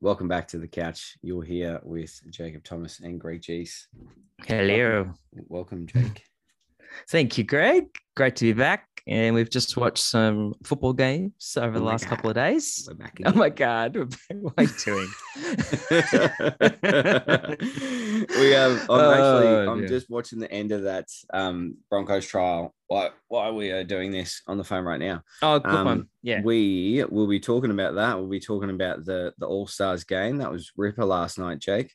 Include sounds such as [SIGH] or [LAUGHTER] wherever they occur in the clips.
Welcome back to the couch. You're here with Jacob Thomas and Greg Geese. Hello. Welcome, Jake. [LAUGHS] Thank you, Greg. Great to be back. And we've just watched some football games over Oh the my last God. couple of days. We're back Oh my God. we're back. [LAUGHS] What are you doing? [LAUGHS] we have. [LAUGHS] I'm actually. Oh, I'm dear. just watching the end of that um, Broncos trial. Why? Why we are doing this on the phone right now? Oh, good Um, one. Yeah. We will be talking about that. We'll be talking about the the All Stars game. That was Ripper last night, Jake.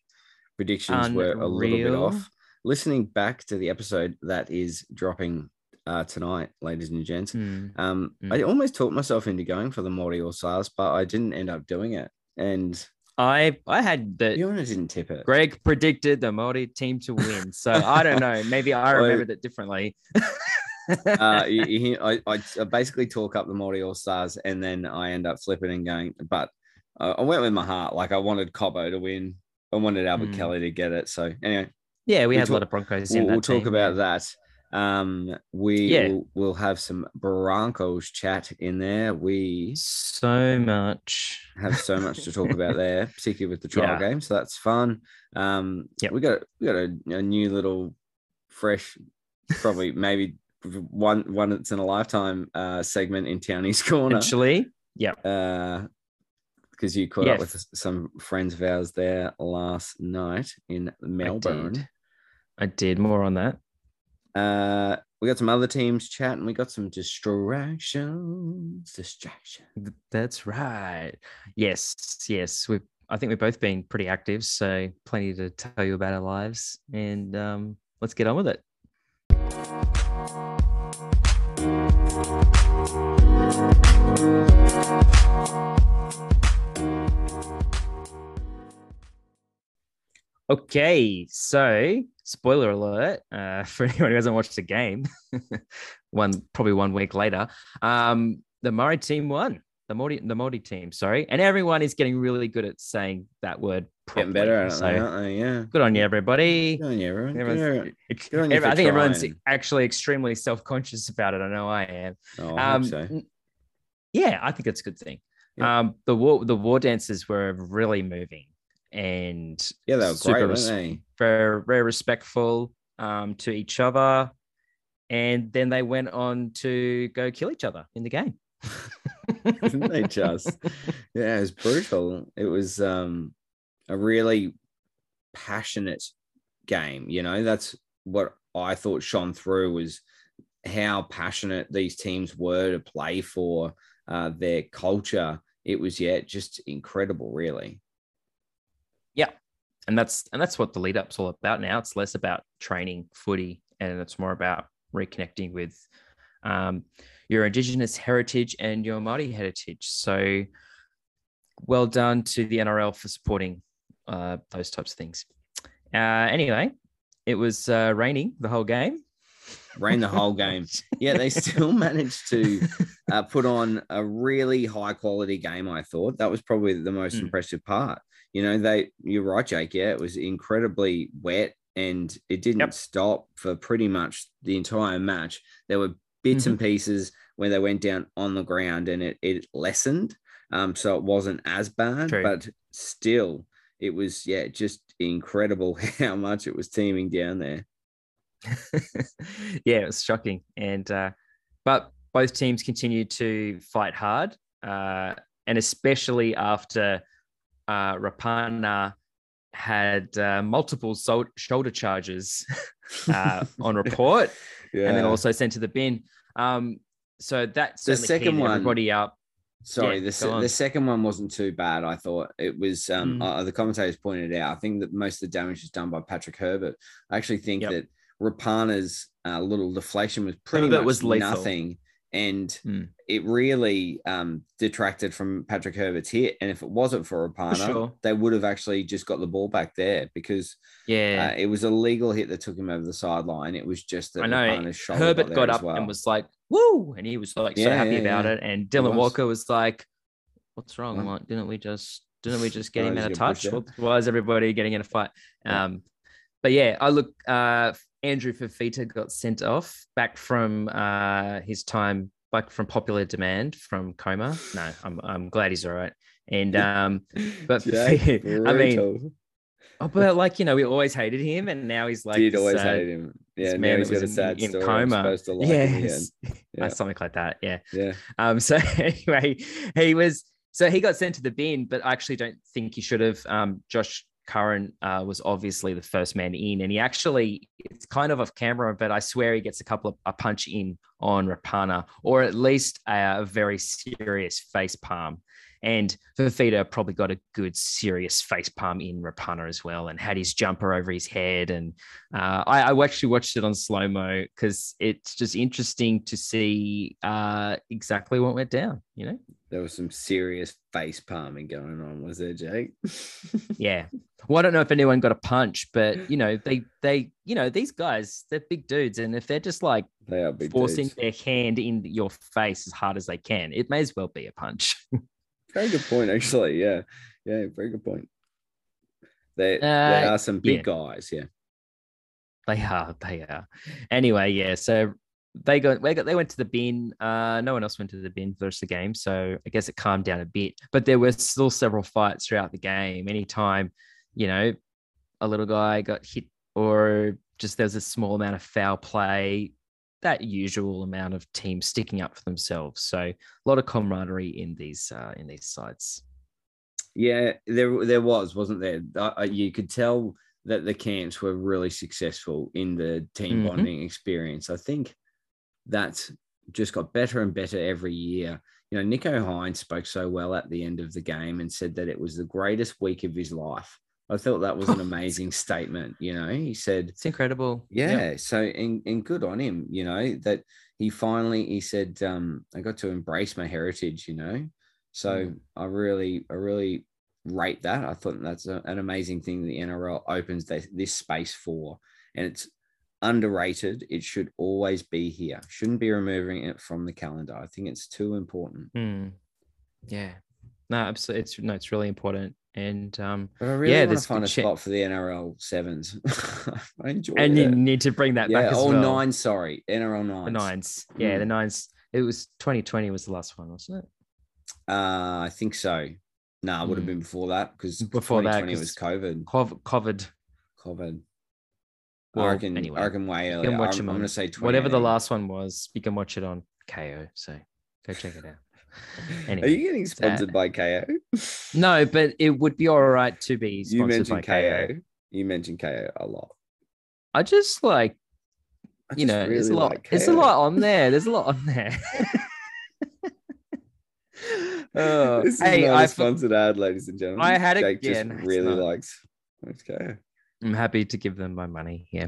Predictions were a little bit off. Listening back to the episode that is dropping uh, tonight, ladies and gents. Hmm. Um, Mm. I almost talked myself into going for the Māori All Stars, but I didn't end up doing it. And I I had the you didn't tip it. Greg predicted the Maori team to win. So [LAUGHS] I don't know. Maybe I remembered it differently. [LAUGHS] uh, you, you I, [LAUGHS] I basically talk up the Māori All Stars, and then I end up flipping and going. But I, I went with my heart. Like I wanted Cobbo to win. I wanted Albert Mm. Kelly to get it. So anyway, yeah, we we had a lot of Broncos we'll, in that we'll talk about that. Um, we Yeah. will we'll have some Broncos chat in there. We So much. have so much to talk about there, [LAUGHS] particularly with the trial Yeah. game. So that's fun. Um, Yep. we got we got a, a new little fresh, probably [LAUGHS] maybe one one that's in a lifetime uh, segment in Townie's corner. Actually, yeah. Uh, because you caught up with some friends of ours there last night in Melbourne. did. I did more on that. Uh, we got some other teams chatting. We got some distractions. Distractions. That's right. Yes, yes. We've I think we've both been pretty active, so plenty to tell you about our lives. And um, let's get on with it. Okay, so spoiler alert uh, [LAUGHS] for anyone who hasn't watched the game, [LAUGHS] one probably one week later, um, the Murray team won. The Māori, the Māori team, sorry, and everyone is getting really good at saying that word. Getting Properly, better at it, so aren't they? Yeah. good on you, everybody. Good on you, everyone. Good Everyone's- [LAUGHS] on you. Ex- Good on you every- I think everyone's actually extremely self-conscious about it. I know I am. Oh, I Um, so. yeah, I think it's a good thing. Yeah. Um, the war, the war dances were really moving and Yeah, they were super great, res- weren't they? very, very respectful um, to each other. And then they went on to go kill each other in the game. [LAUGHS] Didn't they [LAUGHS] just? Yeah, it was brutal. It was um a really passionate game. You know, that's what I thought shone through was how passionate these teams were to play for uh, their culture. It was yeah, just incredible, really. And that's and that's what the lead up's all about now. It's less about training footy and it's more about reconnecting with um, your indigenous heritage and your Māori heritage. So well done to the NRL for supporting uh, those types of things. Uh, anyway, it was uh, raining the whole game. Rain the whole game. [LAUGHS] Yeah, they still managed to uh, put on a really high quality game. I thought that was probably the most Mm. impressive part. You know, they you're right, Jake. Yeah, it was incredibly wet and it didn't Yep. stop for pretty much the entire match. There were bits and pieces where they went down on the ground and it it lessened. Um, so it wasn't as bad, True. but still, it was yeah, just incredible [LAUGHS] how much it was teeming down there. [LAUGHS] yeah, it was shocking. And uh, but both teams continued to fight hard, uh, and especially after uh, Rapana had uh, multiple sol- shoulder charges [LAUGHS] uh, [LAUGHS] on report, yeah. and then also sent to the bin. Um, so that's The second one- everybody up. Sorry, Yeah, the, se- the second one wasn't too bad. I thought it was. Um, Mm. uh, the commentators pointed out. I think that most of the damage was done by Patrick Herbert. I actually think Yep. that Rapana's uh, little deflection was pretty Herbert much was lethal. nothing, and Mm. it really um, detracted from Patrick Herbert's hit. And if it wasn't for Rapana, sure. they would have actually just got the ball back there because Yeah, uh, it was a legal hit that took him over the sideline. It was just that I know. Rapana's shoulder Herbert there got up well. and was like, "Woo!" and he was like so happy yeah, about yeah. it. And Dylan was. Walker was like, "What's wrong? What? Like, didn't we just didn't we just get him out of touch? Why is everybody getting in a fight?" Yeah. Um, but yeah, I look. Uh, Andrew Fifita got sent off back from uh, his time, back from popular demand from coma. No, I'm I'm glad he's all right. And um, [LAUGHS] but Jake, [LAUGHS] I mean, oh, but like you know, we always hated him, and now he's like did always uh, hate him. Yeah, man he's that got a was in- sad in coma. supposed to like yes, [LAUGHS] Yeah. Something like that. Yeah. Yeah, Um, so anyway, he was so he got sent to the bin, but I actually don't think he should have. Um, Josh Curran uh, was obviously the first man in, and he actually it's kind of off camera, but I swear he gets a couple of a punch in on Rapana, or at least a, a very serious face palm. And Fifita probably got a good serious face palm in Rapana as well, and had his jumper over his head. And uh, I, I actually watched it on slow mo because it's just interesting to see uh, exactly what went down. You know, there was some serious face palming going on, was there, Jake? [LAUGHS] yeah. Well, I don't know if anyone got a punch, but you know, they they you know these guys they're big dudes, and if they're just like they are big forcing dudes. their hand in your face as hard as they can, it may as well be a punch. [LAUGHS] Very good point, actually. Yeah, yeah, very good point. They they Uh, are some big yeah. guys. Yeah, They are, they are. Anyway, yeah. So they got, they got, they went to the bin. Uh, no one else went to the bin for the rest of the game, so I guess it calmed down a bit. But there were still several fights throughout the game. Anytime, you know, a little guy got hit, or just there's a small amount of foul play, that usual amount of teams sticking up for themselves. So a lot of camaraderie in these uh, in these sides. yeah. There there was, wasn't there? Uh, you could tell that the camps were really successful in the team Mhm. bonding experience. I think that's just got better and better every year. You know, Nicho Hynes spoke so well at the end of the game and said that it was the greatest week of his life. I thought that was an [LAUGHS] amazing statement. You know, he said, It's incredible. yeah, Yep. so and, and good on him, you know, that he finally he said, um, I got to embrace my heritage, you know. So Mm. I really, I really rate that. I thought that's a, an amazing thing the NRL opens this, this space for. And it's underrated. It should always be here. Shouldn't be removing it from the calendar. I think it's too important. Hmm. Yeah. No, absolutely. It's no, it's really important. And um, But I really Yeah, want to find a cha- spot for the NRL sevens. [LAUGHS] I enjoy and you need to bring that Yeah, back as oh well. nine, sorry. NRL nine. The nines. Yeah, the Mm. nines. It was 2020 was the last one, wasn't it? Uh, I think so. No, it would have Mm. been before that because Before that, 2020 was COVID. COVID. COVID. Well, I reckon, anyway, reckon way You can watch I'm, them I'm going to say Whatever the last one was, you can watch it on Kayo. So go check it out. [LAUGHS] Anyway, Are you getting that- sponsored by Kayo? No, but it would be all right to be you sponsored by mentioned Kayo. Kayo. You mentioned Kayo a lot. I just like I you just know, it's a lot. like there's a lot on there. There's a lot on there. [LAUGHS] oh, [LAUGHS] this is hey, not I a sponsored ad, ladies and gentlemen. I had a- Jake yeah, just really not. likes, Kayo. I'm happy to give them my money. Yeah.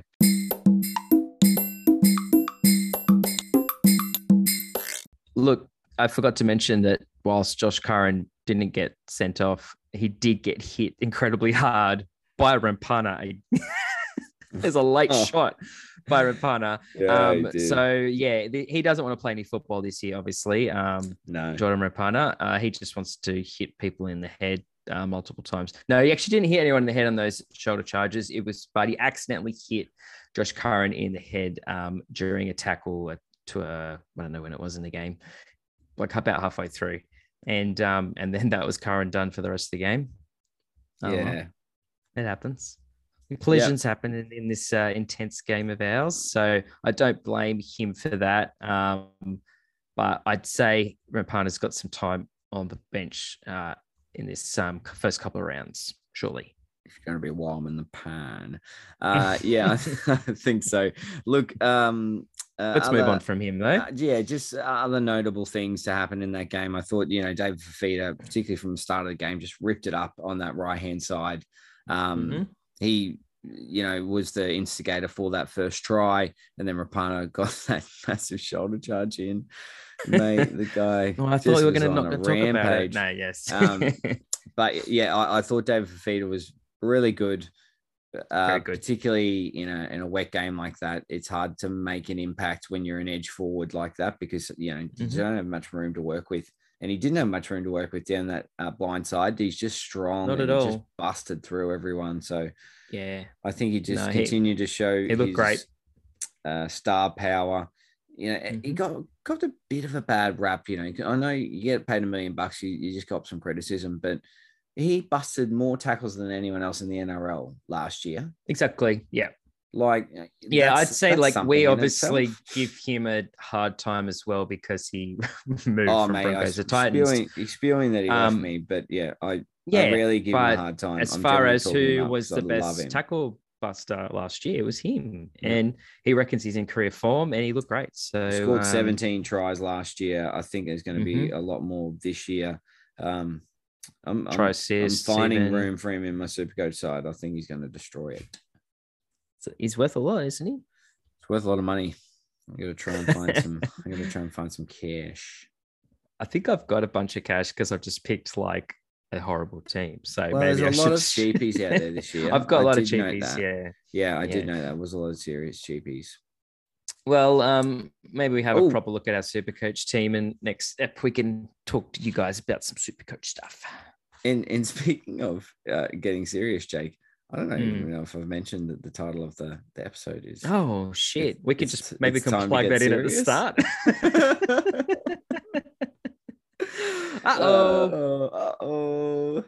Look, I forgot to mention that whilst Josh Curran didn't get sent off, he did get hit incredibly hard by Rapana. [LAUGHS] There's a late Oh. shot by Rapana. [LAUGHS] Yeah, um, so yeah, th- he doesn't want to play any football this year, obviously. Um, no. Jordan Rapana. Uh, he just wants to hit people in the head uh, multiple times. No, he actually didn't hit anyone in the head on those shoulder charges. It was, but he accidentally hit Josh Curran in the head um, during a tackle to a, I don't know when it was in the game, like about halfway through. And um, and then that was Curran done for the rest of the game. Well, yeah. it happens. Collisions happen in, in this uh, intense game of ours. So I don't blame him for that. Um, but I'd say Rapana's got some time on the bench uh, in this um, first couple of rounds, surely. It's going to be warm in the pan. [LAUGHS] Uh, yeah, [LAUGHS] I think so. Look, um, uh, Let's move on from him, though. Uh, yeah, just other notable things to happen in that game. I thought, you know, David Fifita, particularly from the start of the game, just ripped it up on that right hand side. Um, Mhm. He, you know, was the instigator for that first try, and then Rapana [LAUGHS] got that massive shoulder charge in. Mate, the [LAUGHS] guy. Oh, I thought we were going to on not a talk about it. No, yes. Um, [LAUGHS] But yeah, I, I thought David Fifita was really good. Uh, good. particularly in a in a wet game like that. It's hard to make an impact when you're an edge forward like that because you know you Mhm. don't have much room to work with, and he didn't have much room to work with down that uh, blind side. He's just strong. Not and at he Just busted through everyone. So yeah. I think he just No, he- continued to show. he looked great. Uh, star power. you know, he Mhm. got got a bit of a bad rap. You know, I know you get paid a million bucks, you, you just got some criticism, but he busted more tackles than anyone else in the NRL last year. Exactly. Yeah. Like, Yeah, I'd say like we obviously give him a hard time as well because he [LAUGHS] moved Oh from mate, Broncos to Titans. spewing, he's spewing that he left Um, me, but yeah, I, I yeah, really give him a hard time. as I'm far as who was the I best tackle buster last year, it was him, Yeah. and he reckons he's in career form and he looked great. So scored um, 17 tries last year. I think there's going to be Mhm. a lot more this year. Um, I'm, I'm, I'm finding room for him in my Supercoach side. I think he's going to destroy it. So He's worth a lot, isn't he? It's worth a lot of money. I'm going to try and find some. I'm going to try and find some cash. I think I've got a bunch of cash because I've just picked like a horrible team. So Well, maybe there's a I lot of [LAUGHS] cheapies out there this year. [LAUGHS] I've got a lot of cheapies. Yeah. Yeah, I did know that was a lot of serious cheapies. Well, um, maybe we have Ooh. a proper look at our super coach team, and next step we can talk to you guys about some super coach stuff. And [LAUGHS] and speaking of uh, getting serious, Jake, I don't know, even know if I've mentioned that the title of the, the episode is. Oh shit! We could just maybe we can plug that in at the start. Uh-oh. Uh-oh.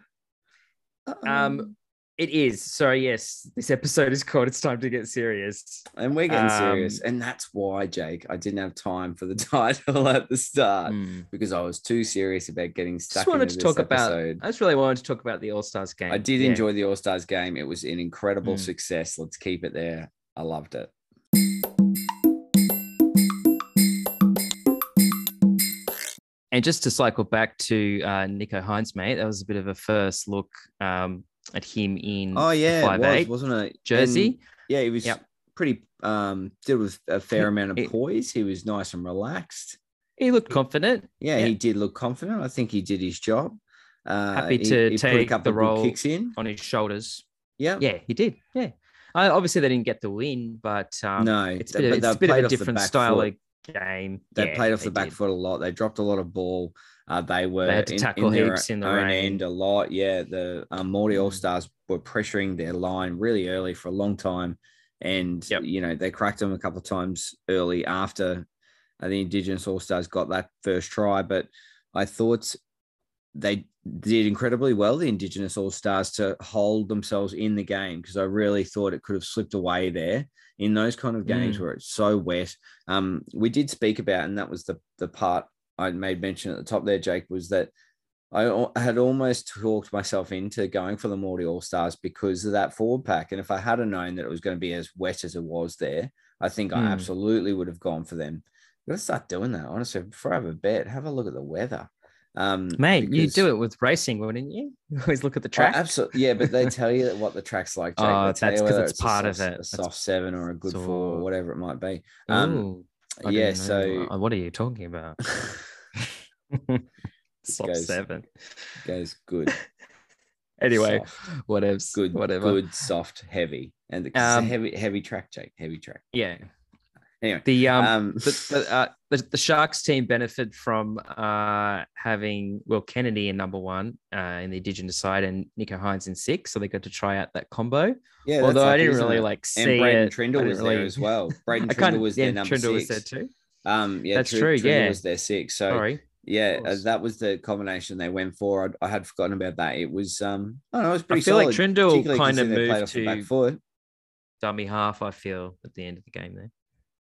Uh-oh. Um, It is. Sorry, yes. This episode is called It's Time to Get Serious. and we're getting serious. um, And that's why, Jake, I didn't have time for the [LAUGHS] title at the start Hmm. because I was too serious about getting stuck Just wanted to this talk about. I just really wanted to talk about the All Stars game. I did Yeah. enjoy the All Stars game. It was an incredible Mm. success. Let's keep it there. I loved it. And just to cycle back to uh, Nicho Hynes, mate, that was a bit of a first look um, at him in Oh yeah, five it was, wasn't it? jersey. And, yeah, he was Yep. pretty um did with a fair He- amount of he- poise. He was nice and relaxed. He looked confident. Yeah, he did look confident. I think he did his job. Uh, Happy to he a take couple the role. kicks in. on his shoulders. Yeah, Yeah, he did. Yeah. Uh, obviously, they didn't get the win, but um, no, it's a bit, of, it's a bit of a different style foot. of game. They Yeah, played off they the back did. foot a lot. They dropped a lot of ball. Uh, they were they had to in, tackle in their heaps in the own rain. end a lot. Yeah, the um, Māori Mm. All Stars were pressuring their line really early for a long time, and Yep. you know they cracked them a couple of times early after uh, the Indigenous All Stars got that first try. But I thought they did incredibly well, the Indigenous All Stars, to hold themselves in the game because I really thought it could have slipped away there in those kind of games Mm. where it's so wet. Um, we did speak about, and that was the the part I made mention at the top there, Jake, was that I had almost talked myself into going for the Māori All Stars because of that forward pack. And if I had known that it was going to be as wet as it was there, I think I Hmm. absolutely would have gone for them. Gotta start doing that. Honestly, before I have a bet, have a look at the weather. Um, Mate, you do it with racing, wouldn't you? [LAUGHS] You always look at the Oh, track. absolutely. Yeah, but they [LAUGHS] tell you what the track's like. Jake. Oh, that's you 'cause whether it's a part of soft- it. A That's- soft seven or a good four or whatever it might be. Um, Ooh, yeah, so what are you talking about? [LAUGHS] Soft goes- seven. goes good. Anyway, Soft. whatever. good, whatever. good, soft, heavy, and it's Um, heavy, heavy track, Jake. Heavy track. Yeah. Anyway, The um, um, the, the, uh, the the Sharks team benefit from uh having Will Kennedy in number one uh in the Indigenous side and Nicho Hynes in six, so they got to try out that combo. yeah. Although I didn't really it? like see and Braydon Trindall was there as well. Braydon Trindall was yeah, their number Trindall was six. there too. Um, yeah, That's Tr- true, Trindall yeah. was their six. So Sorry. yeah, uh, that was the combination they went for. I, I had forgotten about that. It was um, I don't know, it was pretty I feel like solid, Trindall kind of considering they played moved back to- foot. Dummy half. I feel at the end of the game there.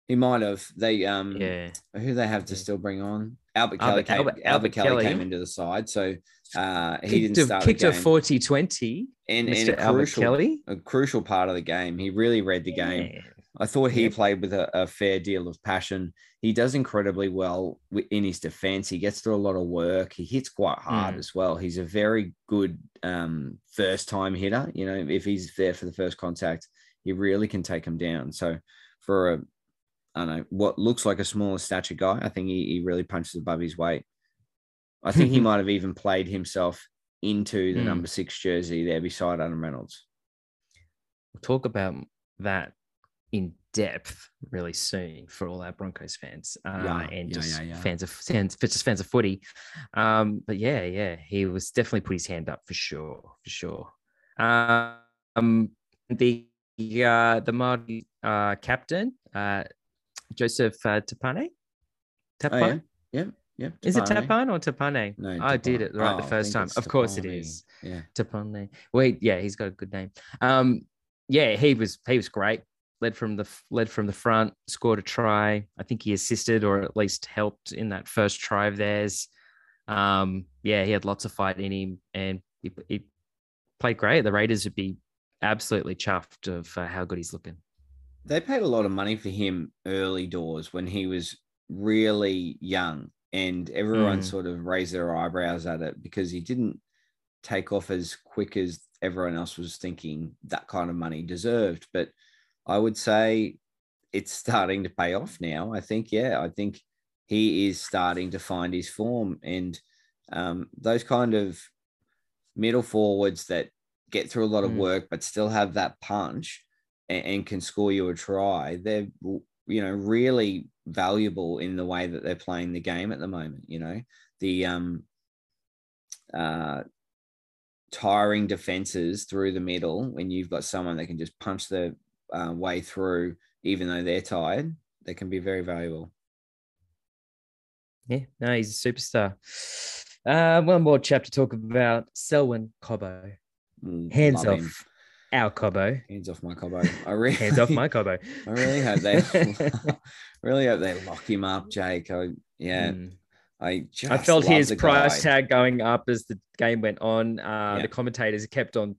He might have. They um, Yeah. who they have to Yeah. still bring on? Albert Kelly Albert- came. Albert- Albert Kelly, came into the side, so uh, he didn't a, start kicked a game. 40 20. and, and a Albert crucial, Kelly. a crucial part of the game. He really read the game. I thought he played with a, a fair deal of passion. He does incredibly well in his defense. He gets through a lot of work. He hits quite hard Mm. as well. He's a very good um, first time hitter. You know, if he's there for the first contact, he really can take him down. So for a, I don't know, what looks like a smaller stature guy, I think he, he really punches above his weight. I think he [LAUGHS] might have even played himself into the Mm. number six jersey there beside Adam Reynolds. We'll talk about that in depth really soon for all our Broncos fans uh, Yeah, and yeah, just yeah, fans of fans, just fans of footy. Um, but yeah, yeah, he was definitely put his hand up for sure, for sure. Um, the uh, the Māori uh, captain, uh, Joseph uh, Tapine. Oh, Tapine. yeah. Yeah. Yeah. Is it Tapine. Or Tapine? No, I did it right Oh, the first time. Of course it is. Tapine. is. Yeah. Tapine. Wait, yeah, he's got a good name. Um, yeah, he was he was great. Led from the led from the front, scored a try. I think he assisted or at least helped in that first try of theirs. Um, yeah, he had lots of fight in him, and he, he played great. The Raiders would be absolutely chuffed of uh, how good he's looking. They paid a lot of money for him early doors when he was really young, and everyone Mm. sort of raised their eyebrows at it because he didn't take off as quick as everyone else was thinking that kind of money deserved. But I would say it's starting to pay off now. I think, yeah, I think he is starting to find his form, and um, those kind of middle forwards that get through a lot of Mm. work but still have that punch and, and can score you a try. They're you know really valuable in the way that they're playing the game at the moment. You know the um uh tiring defenses through the middle when you've got someone that can just punch the uh, way through even though they're tired. They can be very valuable. Yeah, no, he's a superstar. Uh, one more chapter to talk about: Selwyn Cobbo. Mm, Hands love off him. Our Cobbo. Hands off my Cobbo. I really Hands off my Cobbo. [LAUGHS] I really hope they [LAUGHS] [LAUGHS] really hope they lock him up, Jake. I, yeah, Mm. I just I felt his price guy. tag going up as the game went on. Uh, Yeah. The commentators kept on,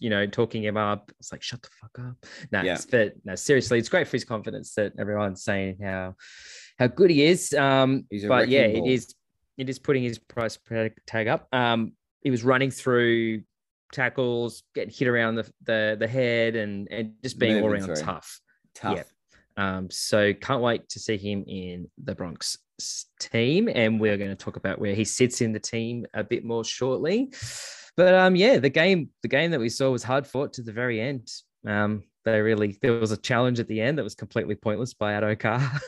you know, talking him up. It's like, shut the fuck up. No, Yeah. it's- but no, seriously, it's great for his confidence that everyone's saying how how good he is. Um, but yeah, wrecking it ball. is it is putting his price tag up. Um, he was running through tackles, getting hit around the the, the head, and and just being all around through. tough. tough. yeah. Um, so can't wait to see him in the Bronx team, and we're going to talk about where he sits in the team a bit more shortly. But um, yeah, the game the game that we saw was hard fought to the very end. Um, they really there was a challenge at the end that was completely pointless by Addo-Carr. [LAUGHS]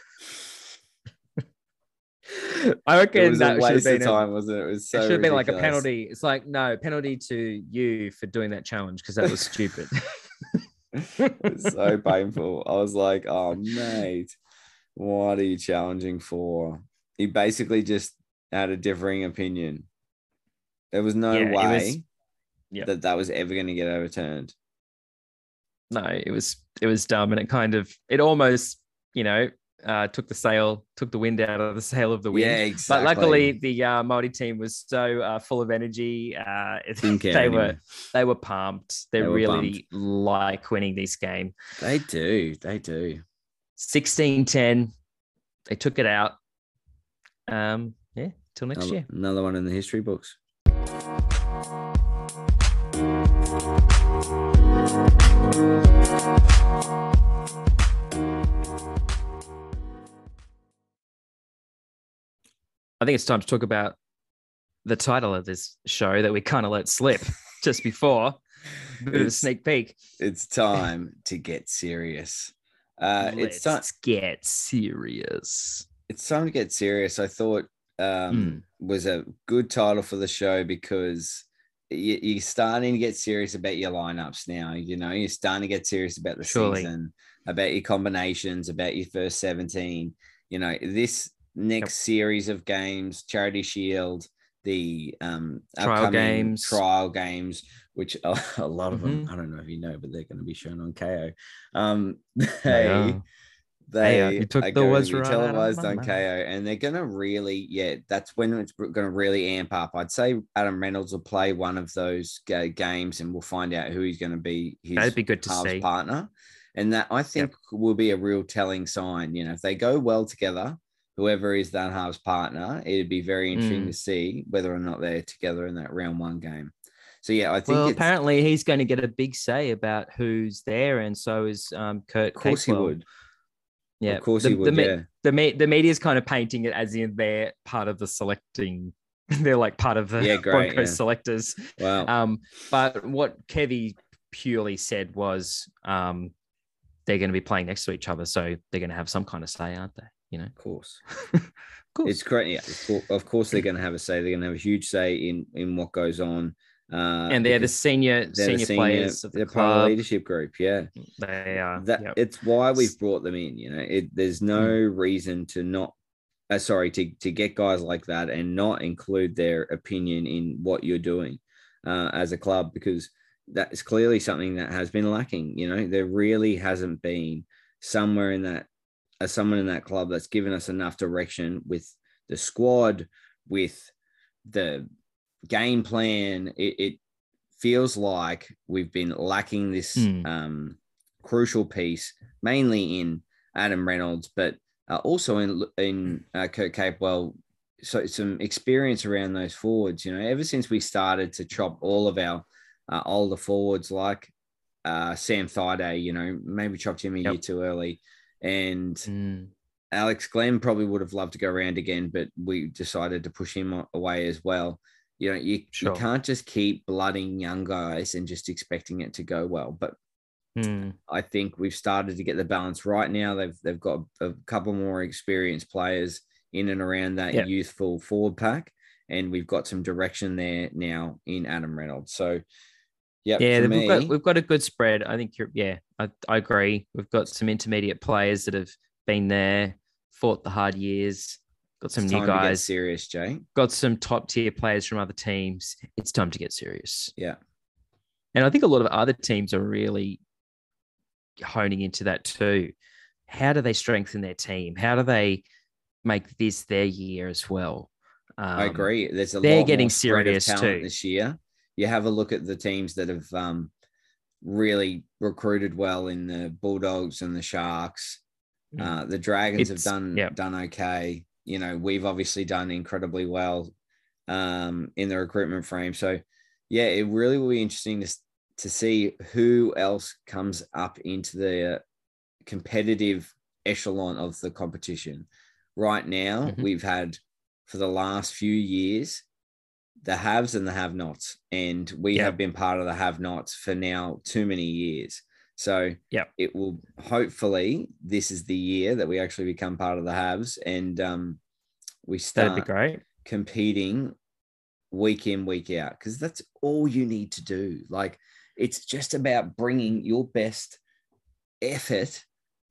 [LAUGHS] I It reckon was that a waste of been a, time, wasn't it? It was so it should have been like a penalty. It's like no penalty to you for doing that challenge because that was stupid. [LAUGHS] It's so painful. I was like, oh mate, what are you challenging for? He basically just had a differing opinion. There was no Yeah, way was- Yep. that that was ever going to get overturned. no, it was it was dumb, and it kind of it almost you know uh, took the sail, took the wind out of the [LAUGHS] sail of the wind. Yeah, exactly. But luckily, the uh, Maori team was so uh, full of energy. Uh, [LAUGHS] they anymore. were they were pumped. They, They were really like winning this game. they do, they do. 16-10. They took it out. Um, yeah, till next Another, year. another one in the history books. I think it's time to talk about the title of this show that we kind of let slip [LAUGHS] just before. Bit of a sneak peek. It's time to get serious. Uh, it's time. Let's get serious. It's time to get serious. I thought um, Hmm. was a good title for the show because you, you're starting to get serious about your lineups now. You know, you're starting to get serious about the Surely. season, about your combinations, about your first 17. You know, this next series of games, Charity Shield, the um, Trial upcoming games. trial games, which a, [LAUGHS] a lot of them, Mhm. I don't know if you know, but they're going to be shown on Kayo. Um, They they, are. they Hey, uh, you took the going to be right televised on. Kayo, and they're going to really, yeah, that's when it's going to really amp up. I'd say Adam Reynolds will play one of those ga- games, and we'll find out who he's going to be his That'd be good to see. partner, and that I think will be a real telling sign. You know, if they go well together, whoever is that halves partner, it'd be very interesting Mm. to see whether or not they're together in that round one game. So yeah, I think Well, apparently he's going to get a big say about who's there, and so is um, Kurt. of course he would. Yeah, of course the, he would. me- yeah. The me- the media's kind of painting it as in they're part of the selecting. [LAUGHS] They're like part of the Yeah, [LAUGHS] great, Broncos yeah. selectors. Wow. Um, but what Kevy purely said was um, they're going to be playing next to each other, so they're going to have some kind of say, aren't they? You know, of course. [LAUGHS] of course. It's great. Yeah, of course they're going to have a say. They're going to have a huge say in in what goes on. Uh, and they're the senior they're the senior, players of the they're part of the leadership group. Yeah, They are. that yep. it's why we've brought them in. You know, it, there's no reason to not. Uh, sorry, to to get guys like that and not include their opinion in what you're doing uh, as a club because that is clearly something that has been lacking. You know, there really hasn't been somewhere in that uh, someone in that club that's given us enough direction with the squad, with the game plan. It, it feels like we've been lacking this Hmm. um, crucial piece, mainly in Adam Reynolds, but uh, also in in uh, Kurt Capewell. So some experience around those forwards. You know, ever since we started to chop all of our uh, older forwards like uh, Sam Thaiday, you know, maybe chopped him a Yep. year too early, and Mm. Alex Glenn probably would have loved to go around again, but we decided to push him away as well. You know, you, Sure. you can't just keep blooding young guys and just expecting it to go well. But Mm. I think we've started to get the balance right now. They've they've got a couple more experienced players in and around that Yep. youthful forward pack, and we've got some direction there now in Adam Reynolds. So, yeah, Yeah, we've got we've got a good spread. I think you're yeah, I, I agree. We've got some intermediate players that have been there, fought the hard years, got some it's new time to get guys, serious, Jay. got some top tier players from other teams. It's time to get serious. Yeah, And I think a lot of other teams are really honing into that too. How do they strengthen their team? How do they make this their year as well? I Um, agree. There's a they're lot getting more spread of serious too. this year. You have a look at the teams that have um, really recruited well in the Bulldogs and the Sharks. Mm. Uh, the Dragons It's- have done yep. done okay. You know, we've obviously done incredibly well um, in the recruitment frame. So, yeah, it really will be interesting to to see who else comes up into the competitive echelon of the competition. Right now, Mhm. we've had for the last few years the haves and the have nots, and we Yep. have been part of the have nots for now too many years. So Yep. it will hopefully this is the year that we actually become part of the haves and um, we start great. competing week in week out because that's all you need to do. Like it's just about bringing your best effort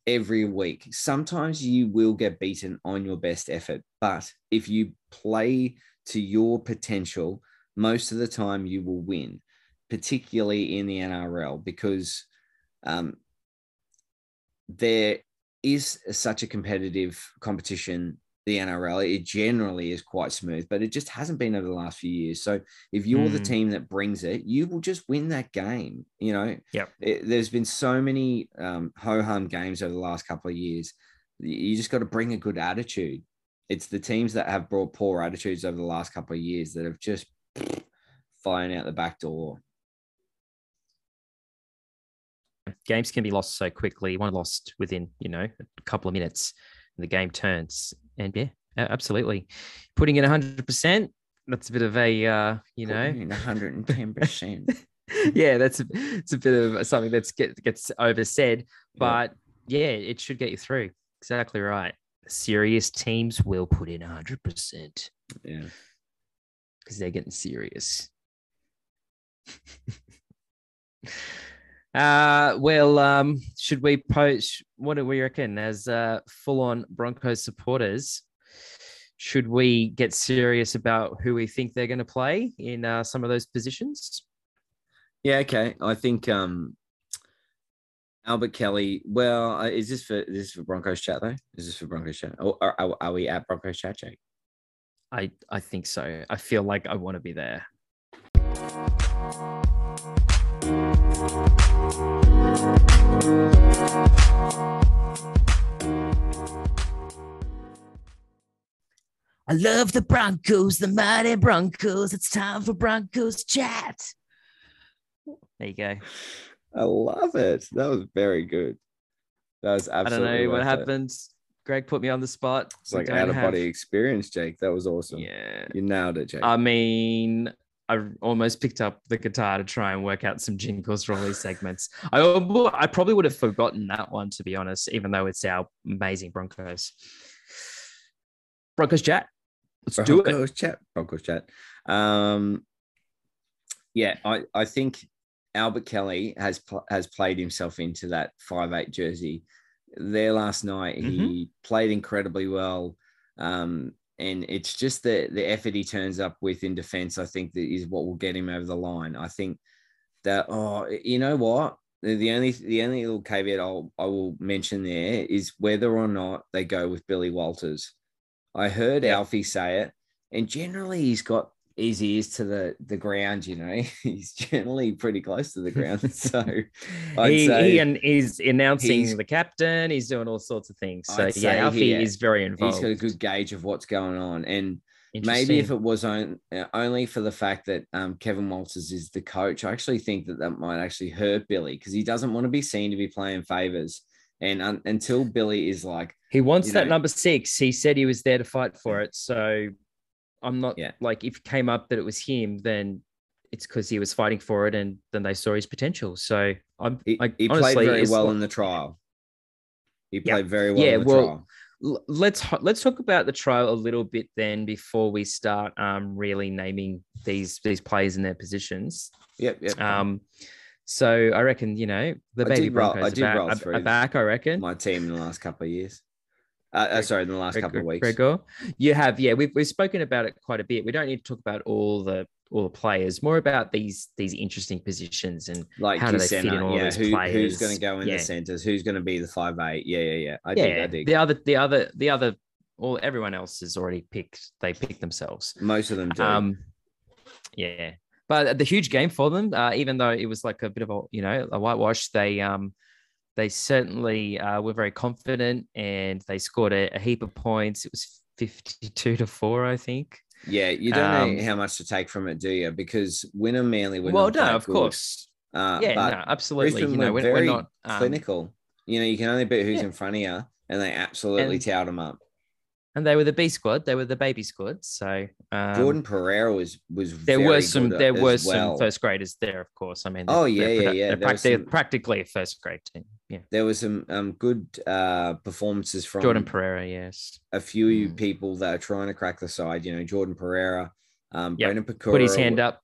every week. Sometimes you will get beaten on your best effort, but if you play to your potential, most of the time you will win, particularly in the NRL, because um, there is such a competitive competition. The NRL, it generally is quite smooth, but it just hasn't been over the last few years. So if you're the Hmm. team that brings it, you will just win that game. You know, Yep. it, there's been so many um, ho hum games over the last couple of years. You just got to bring a good attitude. It's the teams that have brought poor attitudes over the last couple of years that have just [SNIFFS] flown out the back door. games can be lost so quickly. One lost within, you know, a couple of minutes, and the game turns. And yeah, absolutely, putting in hundred percent. That's a bit of a, uh, you know, 110 percent. [LAUGHS] yeah, that's a, it's a bit of something that's get, gets oversaid, but yeah, it should get you through. Exactly right. Serious teams will put in hundred percent Yeah. because they're getting serious. [LAUGHS] uh well um should we post what do we reckon as uh full-on broncos supporters should we get serious about who we think they're going to play in uh, some of those positions Yeah, okay. I think um Albert Kelly. Well, uh, is this for is this for Broncos chat though? Is this for Broncos chat? Or are, are, are we at Broncos chat, Jake? i i think so i feel like i want to be there I love the Broncos, the mighty Broncos. It's time for Broncos chat. There you go. [SIGHS] [LAUGHS] I love it. That was very good. That was absolutely. I don't know what happened. Greg put me on the spot. It's like out of have- body experience, Jake. That was awesome. Yeah. You nailed it, Jake. I mean, I almost picked up the guitar to try and work out some jingles for all these segments. I, I probably would have forgotten that one, to be honest, even though it's our amazing Broncos. Broncos chat. Let's do it. Broncos chat. Broncos chat. Um, Yeah, I, I think Albert Kelly has pl- has played himself into that five eight jersey. There last night, he Mm-hmm. played incredibly well, um, and it's just the the effort he turns up with in defence. I think that is what will get him over the line. I think that oh, you know what. The, the only the only little caveat I'll I will mention there is whether or not they go with Billy Walters. I heard Yeah. Alfie say it, and generally he's got his ears to the the ground. You know, [LAUGHS] he's generally pretty close to the ground. [LAUGHS] So [LAUGHS] I'd he, say he and he's announcing he's- the captain. He's doing all sorts of things. So I'd yeah, Alfie he- is very involved. He's got a good gauge of what's going on, and maybe if it was on, uh, only for the fact that um, Kevin Walters is the coach, I actually think that that might actually hurt Billy because he doesn't want to be seen to be playing favors. And un- until Billy is like, he wants that know- number six. He said he was there to fight for it. So I'm not Yeah. like if it came up that it was him, then it's because he was fighting for it, and then they saw his potential. So I'm he, I, he honestly, played very well like- in the trial. He Yeah. played very well Yeah, in the well, trial. Let's let's talk about the trial a little bit then before we start um, really naming these these players in their positions. Yep, yep. Um, so I reckon you know the I baby did roll- I did roll through back. I reckon. my team in the last couple of years. Uh, uh, sorry, in the last Greg- couple of weeks. Gregor, you have yeah. We've we've spoken about it quite a bit. We don't need to talk about all the all the players. More about these these interesting positions and like how do they fit in all yeah. those Who, who's going to go in Yeah. the centers? Who's going to be the five eight? Yeah, yeah, yeah. I yeah. dig. I dig. The other the other the other all everyone else has already picked. They pick themselves. Most of them do. Um, yeah, but the huge game for them, uh, even though it was like a bit of a you know a whitewash, they um they certainly uh, were very confident and they scored a, a heap of points. It was fifty-two to four, I think. yeah, you don't um, know how much to take from it, do you? Because Winner Manly were well, no, of good. course, Uh, yeah, no, absolutely. Brisbane You know, were we're, we're not um, clinical. You know, you can only beat who's Yeah. in front of you, and they absolutely And- towed them up. and they were the B squad. They were the baby squad. So um, Jordan Pereira was was there very were some good there were well. some first graders there, of course. I mean, Oh, yeah, yeah, yeah. They're, was they're practically a first grade team. Yeah, There were some um, good uh, performances from Jordan Pereira. Yes, a few Mm. people that are trying to crack the side. You know, Jordan Pereira, um, Yep. Brendan Piakura. put his hand up.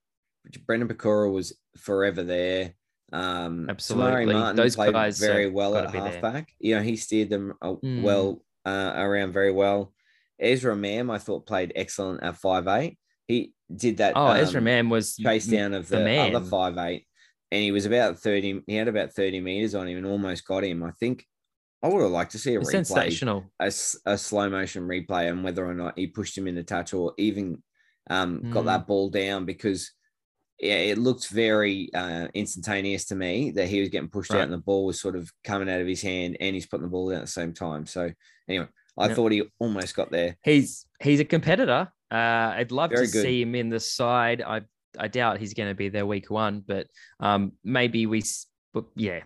Brendan Piakura was forever there. Um, Absolutely. Tamari Martin Those played guys very well at be there. halfback. You know, he steered them uh, Mm. well uh, around very well. Ezra Mam, I thought played excellent at five eight. He did that. Oh, Ezra um, Mam was chase down of the the, man. other five eight, and he was about thirty. He had about thirty meters on him and almost got him. I think I would have liked to see a It's replay, sensational. a, a slow motion replay, and whether or not he pushed him in the touch or even um, got Mm. that ball down because yeah, it looked very uh, instantaneous to me that he was getting pushed out and the ball was sort of coming out of his hand and he's putting the ball down at the same time. So anyway, I Yep. thought he almost got there. He's he's a competitor. Uh, I'd love Very to good. see him in the side. I I doubt he's going to be there week one, but um, maybe we. But yeah,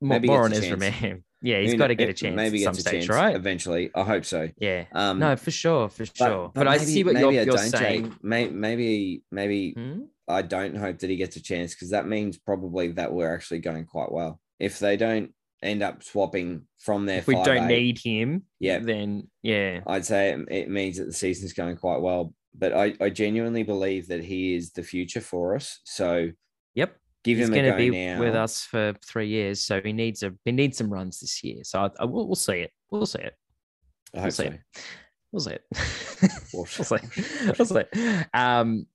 more, Maybe more on Ezra. Mam. Yeah, he's Who got to get a chance. Maybe some stage, chance right? eventually. I hope so. Yeah. Um, no, for sure, for sure. But, I see what maybe you're, I you're saying. May- Maybe, maybe Hmm? I don't hope that he gets a chance because that means probably that we're actually going quite well. If they don't end up swapping from their If we don't 5'8", need him, Yeah. then yeah, I'd say it, it means that the season's going quite well. But I, I genuinely believe that he is the future for us. So yep. give He's him a going to go be now. with us for three years, so he needs a he needs some runs this year. So I, I, we'll, we'll see it. We'll see it. I hope we'll see so. it. We'll see it. [LAUGHS] We'll see. We'll see. Um,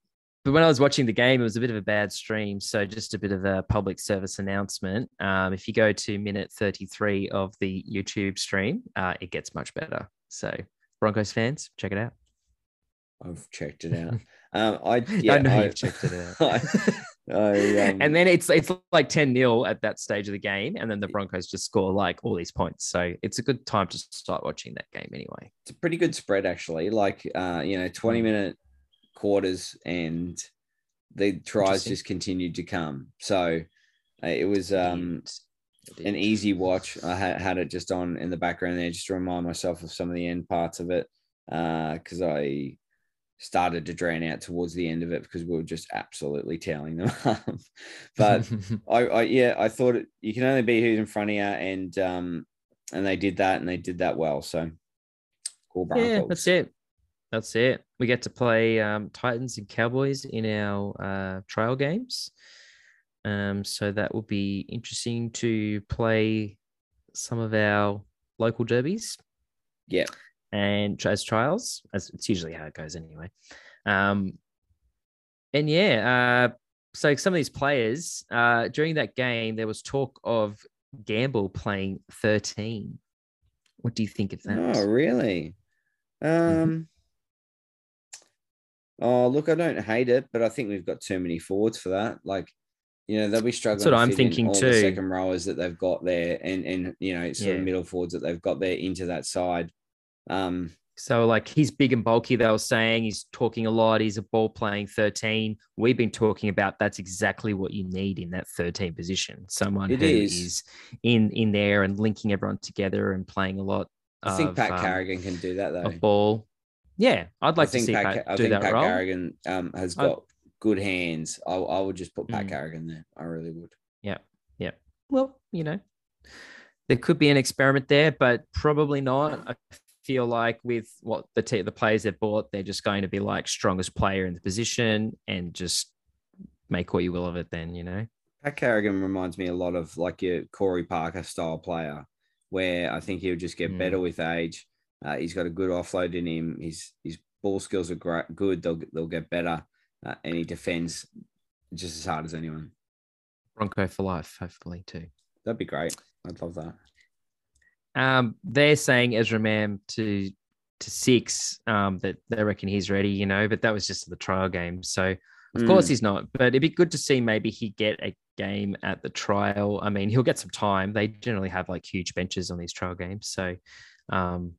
but when I was watching the game, it was a bit of a bad stream. So just a bit of a public service announcement. Um, if you go to minute 33 of the YouTube stream, uh, it gets much better. So Broncos fans, check it out. I've checked it out. [LAUGHS] Um, I yeah, I know I, you've checked it out. [LAUGHS] I, I, um, and then it's it's like 10 0 at that stage of the game. And then the Broncos just score like all these points. So it's a good time to start watching that game anyway. it's a pretty good spread actually. Like uh, you know, 20 Mm. minute quarters and the tries just continued to come. So uh, it was um an easy watch. I had, had it just on in the background there just to remind myself of some of the end parts of it. Uh, because I started to drain out towards the end of it because we were just absolutely towing them [LAUGHS] up. but [LAUGHS] I, I yeah, I thought it, you can only be who's in front of you, and um, and they did that, and they did that well. So, cool yeah, that's it. that's it. We get to play um, Titans and Cowboys in our uh, trial games. Um, so that will be interesting to play some of our local derbies. Yeah. And as trials, as it's usually how it goes anyway. Um, and yeah, uh, so some of these players uh, during that game, there was talk of Gamble playing 13. What do you think of that? Oh, really? Um, oh, look, I don't hate it, but I think we've got too many forwards for that. Like, you know, they'll be struggling. what I'm thinking all too. The second rowers that they've got there, and and you know, sort Yeah. of middle forwards that they've got there into that side. Um, So like he's big and bulky. They were saying he's talking a lot. He's a ball playing 13. We've been talking about that's exactly what you need in that 13 position. Someone who is. is in in there and linking everyone together and playing a lot. I think Pat um, Carrigan can do that though. of ball. Yeah, I'd like I to see Pat, Pat, I do think that Pat role. Carrigan um, has I- got good hands. I, I would just put Pat Mm. Carrigan there. I really would. Yeah, yeah. Well, you know, there could be an experiment there, but probably not. I feel like with what the te- the players they've bought, they're just going to be like strongest player in the position and just make what you will of it. Then you know. Pat Carrigan reminds me a lot of like your Corey Parker style player, where I think he'll just get Mm. better with age. Uh, he's got a good offload in him. His his ball skills are great, good. They'll they'll get better, uh, and he defends just as hard as anyone. Bronco for life, hopefully too. That'd be great. I'd love that. Um, they're saying Ezra Mam to to six. Um, that they reckon he's ready, you know, but that was just the trial game. So of course Mm. he's not. But it'd be good to see maybe he get a game at the trial. I mean, he'll get some time. They generally have like huge benches on these trial games, so um,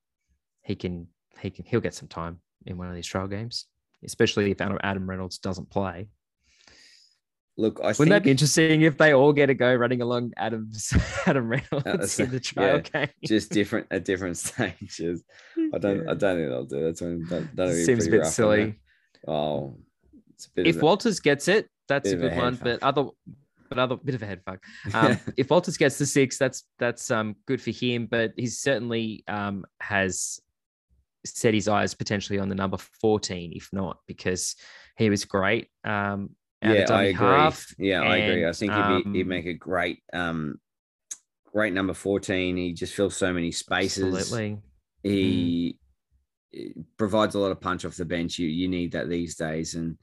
he can he can he'll get some time in one of these trial games, especially if Adam Reynolds doesn't play. Look, I Wouldn't think that be interesting if they all get a go running along Adam's [LAUGHS] Adam Reynolds in the trial game? just [LAUGHS] different at different stages. I don't. I don't think they'll do that. So that, be Seems a bit silly. Oh, it's a bit If of a- Walters gets it, that's a of a good one. fuck. But other, but other bit of a head fuck. [LAUGHS] Um, if Walters gets the six, that's that's um good for him. But he's certainly um has set his eyes potentially on the number fourteen, if not because he was great. Um, yeah, I agree. half. yeah, I agree. I think he'd, be, he'd um, make a great, um, great number fourteen. He just fills so many spaces. Absolutely. He eh, provides a lot of punch off the bench. You you need that these days. And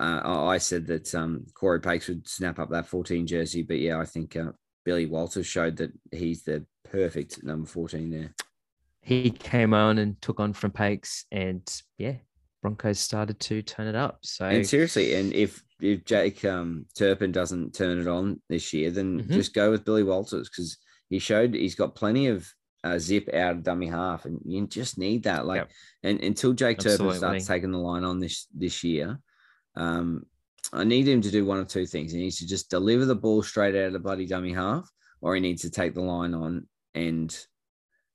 uh, I I said that um, Corey Pakes would snap up that fourteen jersey, but yeah, I think uh, Billy Walters showed that he's the perfect number fourteen there. He came on and took on from Pakes, and yeah, Broncos started to turn it up. So And seriously, and if if Jake um, Turpin doesn't turn it on this year, then Mhm. just go with Billy Walters because he showed he's got plenty of uh, zip out of dummy half, and you just need that. Like, Yep. and until Jake Turpin starts taking the line on this this year, um, I need him to do one of two things. He needs to just deliver the ball straight out of the bloody dummy half, or he needs to take the line on and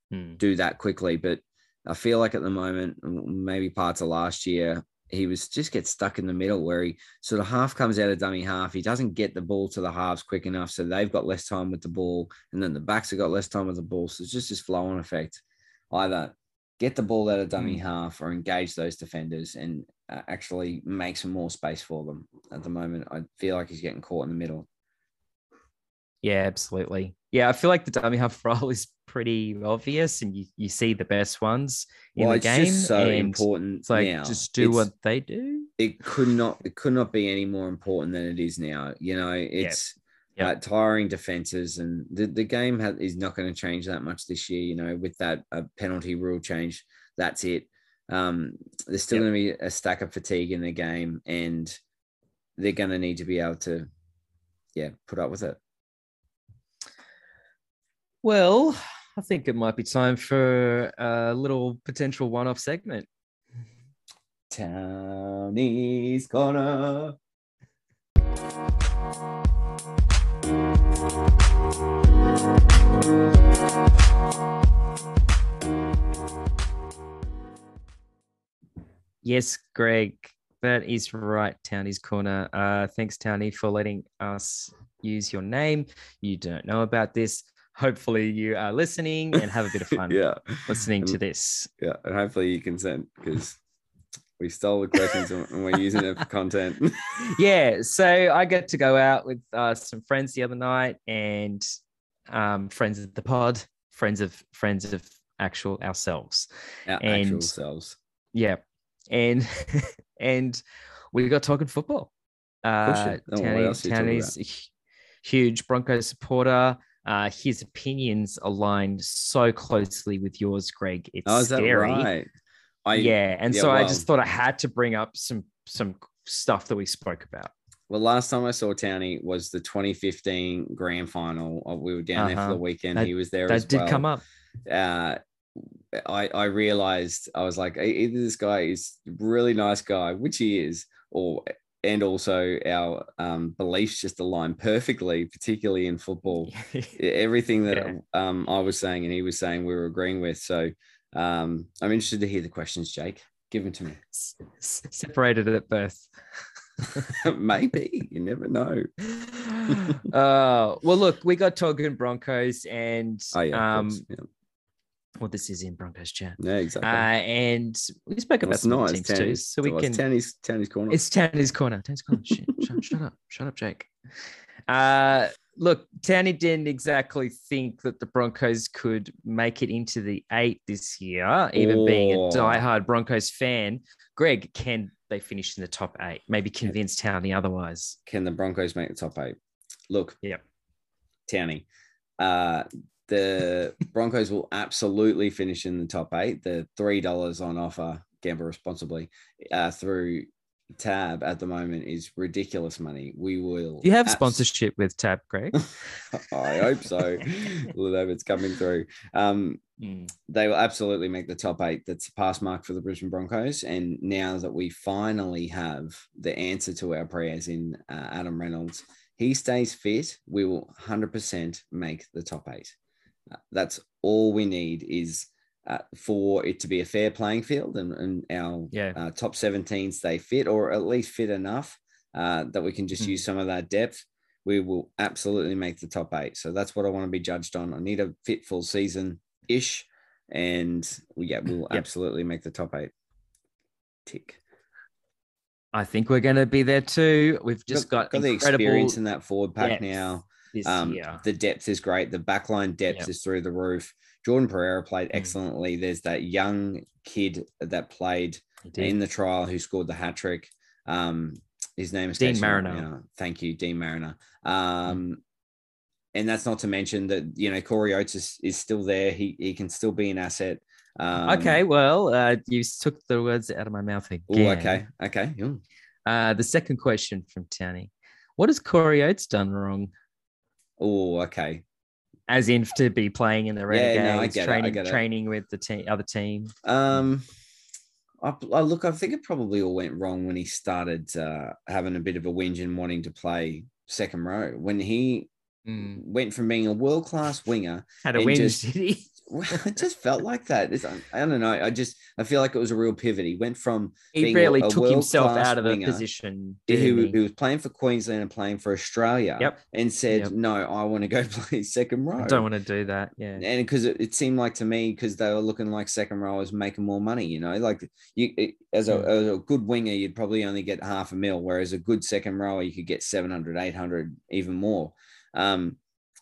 Hmm. do that quickly. But I feel like at the moment, maybe parts of last year, he was just get stuck in the middle where he sort of half comes out of dummy half. He doesn't get the ball to the halves quick enough. So they've got less time with the ball. And then the backs have got less time with the ball. So it's just this flow on effect. Either get the ball out of dummy half or engage those defenders and uh, actually make some more space for them. At the moment, I feel like he's getting caught in the middle. Yeah, absolutely. Yeah, I feel like the dummy half [LAUGHS] role is pretty obvious, and you, you see the best ones in well, the game. just so important It's like now. just do It's- what they do. it could not it could not be any more important than it is now. You know, it's Yep. uh, tiring defenses, and the, the game ha- is not going to change that much this year. You know, with that uh, penalty rule change, that's it. Um, there's still Yep. going to be a stack of fatigue in the game, and they're going to need to be able to, yeah, put up with it. Well, I think it might be time for a little potential one-off segment. Townie's corner. Yes, Greg, that is right. Townie's corner. Uh, thanks, Townie, for letting us use your name. You don't know about this. Hopefully, you are listening and have a bit of [LAUGHS] fun yeah, listening to this. yeah, and hopefully you consent because We stole the questions and we're using it for content. [LAUGHS] yeah, so I get to go out with uh, some friends the other night and um, friends of the pod, friends of friends of actual ourselves. Our And- actual selves. Yeah, and [LAUGHS] and we got talking football. Uh, what Townie, else are you talking Townie's a huge Broncos supporter. Uh, his opinions aligned so closely with yours, Greg. It's Oh, scary. right? I, yeah, and yeah, so I just thought I had to bring up some some stuff that we spoke about. Well, last time I saw Townie was the 2015 grand final. Uh, We were down there for Uh-huh. the weekend. That- he was there That did well. come up. uh, I I realized I was like, either this guy is really nice guy, which he is, or and also our um, beliefs just align perfectly, particularly in football. [LAUGHS] Everything that Yeah. um, I was saying and he was saying, we were agreeing with. So um, I'm interested to hear the questions, Jake. Give them to me. Separated at birth. [LAUGHS] Maybe you never know. [LAUGHS] uh, well, look, we got talking Broncos, and Oh yeah, um, yeah. Well, this is in Broncos chat, yeah, exactly. uh, and we spoke about It's some nice, teams too, so we can. Tanny's, Tanny's corner. It's Tanny's corner. Tanny's corner. Shit, [LAUGHS] shut, shut up, shut up, Jake. Uh, look, Tanny didn't exactly think that the Broncos could make it into the eight this year, even being a Oh. diehard Broncos fan. Greg, can they finish in the top eight? Maybe convince Townie otherwise. Can the Broncos make the top eight? Look, Yep. Townie, uh, the Broncos will absolutely finish in the top eight. The three dollars on offer, gamble responsibly, uh, through Tab at the moment is ridiculous money. We will. Do you have abs- sponsorship with Tab, Greg? [LAUGHS] I hope so. Although it's coming through. Um, Mm. they will absolutely make the top eight. That's a pass mark for the Brisbane Broncos. And now that we finally have the answer to our prayers in uh, Adam Reynolds, he stays fit, we will 100% make the top eight. That's all we need is uh, for it to be a fair playing field and, and our Yeah. uh, top 17 stay fit or at least fit enough uh, that we can just Mhm. use some of that depth. We will absolutely make the top eight. So that's what I want to be judged on. I need a fit full season ish. And yeah, we'll Yep. absolutely make the top eight. Tick. I think we're going to be there too. We've just got, got the incredible experience in that forward pack depth now. This Um, the depth is great. The backline depth Yep. is through the roof. Jordan Pereira played Mm. excellently. There's that young kid that played in the trial who scored the hat trick. Um, his name is Deine escapes me right Mariner. Thank you, Deine Mariner. Um, and that's not to mention that you know Corey Oates is, is still there. He he can still be an asset. Um, okay, well, uh, you took the words out of my mouth again. ooh, okay. Okay. Uh, the second question from Townie. What has Corey Oates done wrong? Oh, okay. As in to be playing in the Yeah, no, I get it, I training, it. training with the team, other team. Um, I, I look, I think it probably all went wrong when he started uh, having a bit of a whinge and wanting to play second row. When he Mm. went from being a world class winger Had a win, just- did he? Well, [LAUGHS] it just felt like that. It's, I don't know. I just I feel like it was a real pivot. He went from He really took himself out of the position. who, he? was playing for Queensland and playing for Australia, Yep. and said, Yep. "No, I want to go [LAUGHS] play second row." I don't want to do that. Yeah. and because it, it seemed like to me because they were looking like second rowers making more money you know like you it, as, a, Mm. as a good winger you'd probably only get half a mil whereas a good second rower you could get 700 800 even more um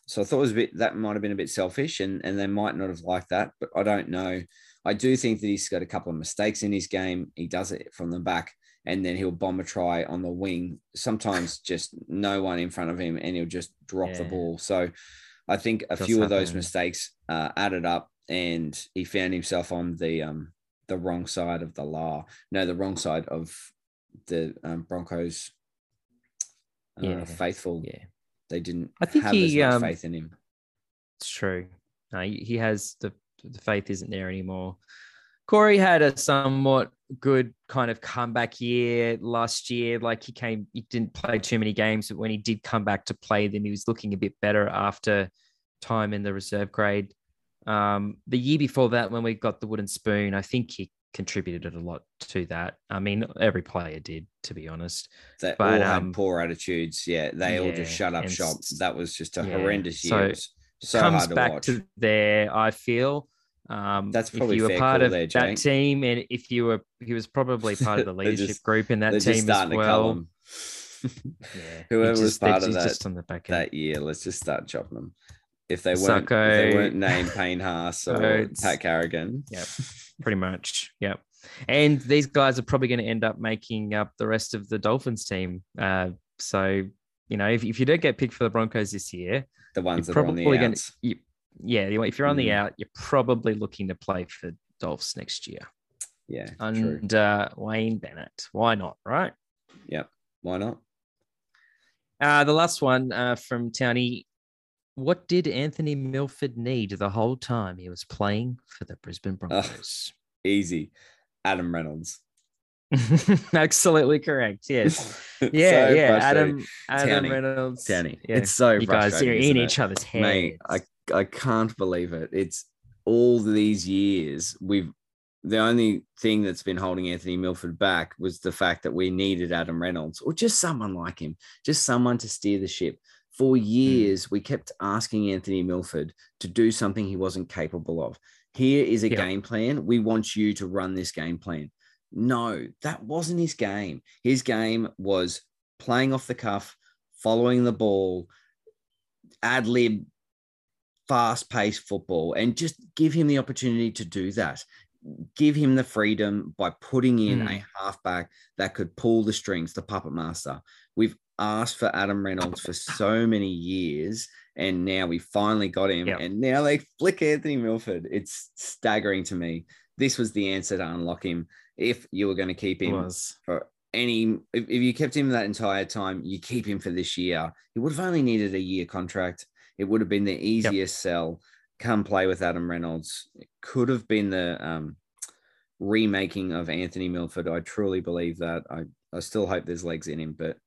so i thought it was a bit that might have been a bit selfish and and they might not have liked that but i don't know i do think that he's got a couple of mistakes in his game he does it from the back and then he'll bomb a try on the wing sometimes just no one in front of him and he'll just drop the ball so I think a few of those mistakes uh, added up, and he found himself on the um, the wrong side of the law. No, the wrong side of the um, Broncos. Uh, Yeah. faithful. Yeah. They didn't I think have as he, much um, faith in him. It's true. No, he he has the the faith isn't there anymore. Corey had a somewhat good kind of comeback year last year. Like he came, he didn't play too many games, but when he did come back to play then he was looking a bit better after time in the reserve grade. Um, the year before that, when we got the wooden spoon, I think he contributed a lot to that. I mean, every player did, to be honest. They but, all had um, poor attitudes. Yeah, they all just shut up shop. That was just a yeah, horrendous so year. It was so comes hard to back watch. to there. I feel Um, That's if probably you were part of there, that team, and if you were, he was probably [LAUGHS] part of the leadership just- group in that just team as well. [LAUGHS] Yeah, [LAUGHS] Whoever he was part of that- just on the back end. that year. Let's just start chopping them. If they weren't, if they weren't named Payne Haas or Pat Carrigan, Yep. Pretty much. Yep. And these guys are probably going to end up making up the rest of the Dolphins team. Uh, so, you know, if, if you don't get picked for the Broncos this year, the ones that are on the probably going outs. to, you, yeah, if you're on the Mm. out, you're probably looking to play for Dolphs next year. Yeah. And uh, Wayne Bennett. Why not? Right. Yep. Why not? Uh, the last one uh, from Townie. What did Anthony Milford need the whole time he was playing for the Brisbane Broncos? Easy. Adam Reynolds. [LAUGHS] Absolutely correct. Yes. [LAUGHS] So Yeah, yeah. Adam Adam Townie. Reynolds. Townie. Yeah. It's so you guys are in isn't it? each other's heads. Mate, I I can't believe it. It's all these years we've the only thing that's been holding Anthony Milford back was the fact that we needed Adam Reynolds or just someone like him, just someone to steer the ship. For years, we kept asking Anthony Milford to do something he wasn't capable of. Here is a game plan. We want you to run this game plan. No, that wasn't his game. His game was playing off the cuff, following the ball, ad lib, fast paced football, and just give him the opportunity to do that. Give him the freedom by putting in Mm. a halfback that could pull the strings, the puppet master. We've asked for Adam Reynolds for so many years, and now we finally got him. Yep. And now they flick Anthony Milford. It's staggering to me. This was the answer to unlock him if you were going to keep him was. for any if, if you kept him that entire time you keep him for this year he would have only needed a year contract it would have been the easiest sell come play with adam reynolds it could have been the um, remaking of anthony milford i truly believe that i i still hope there's legs in him but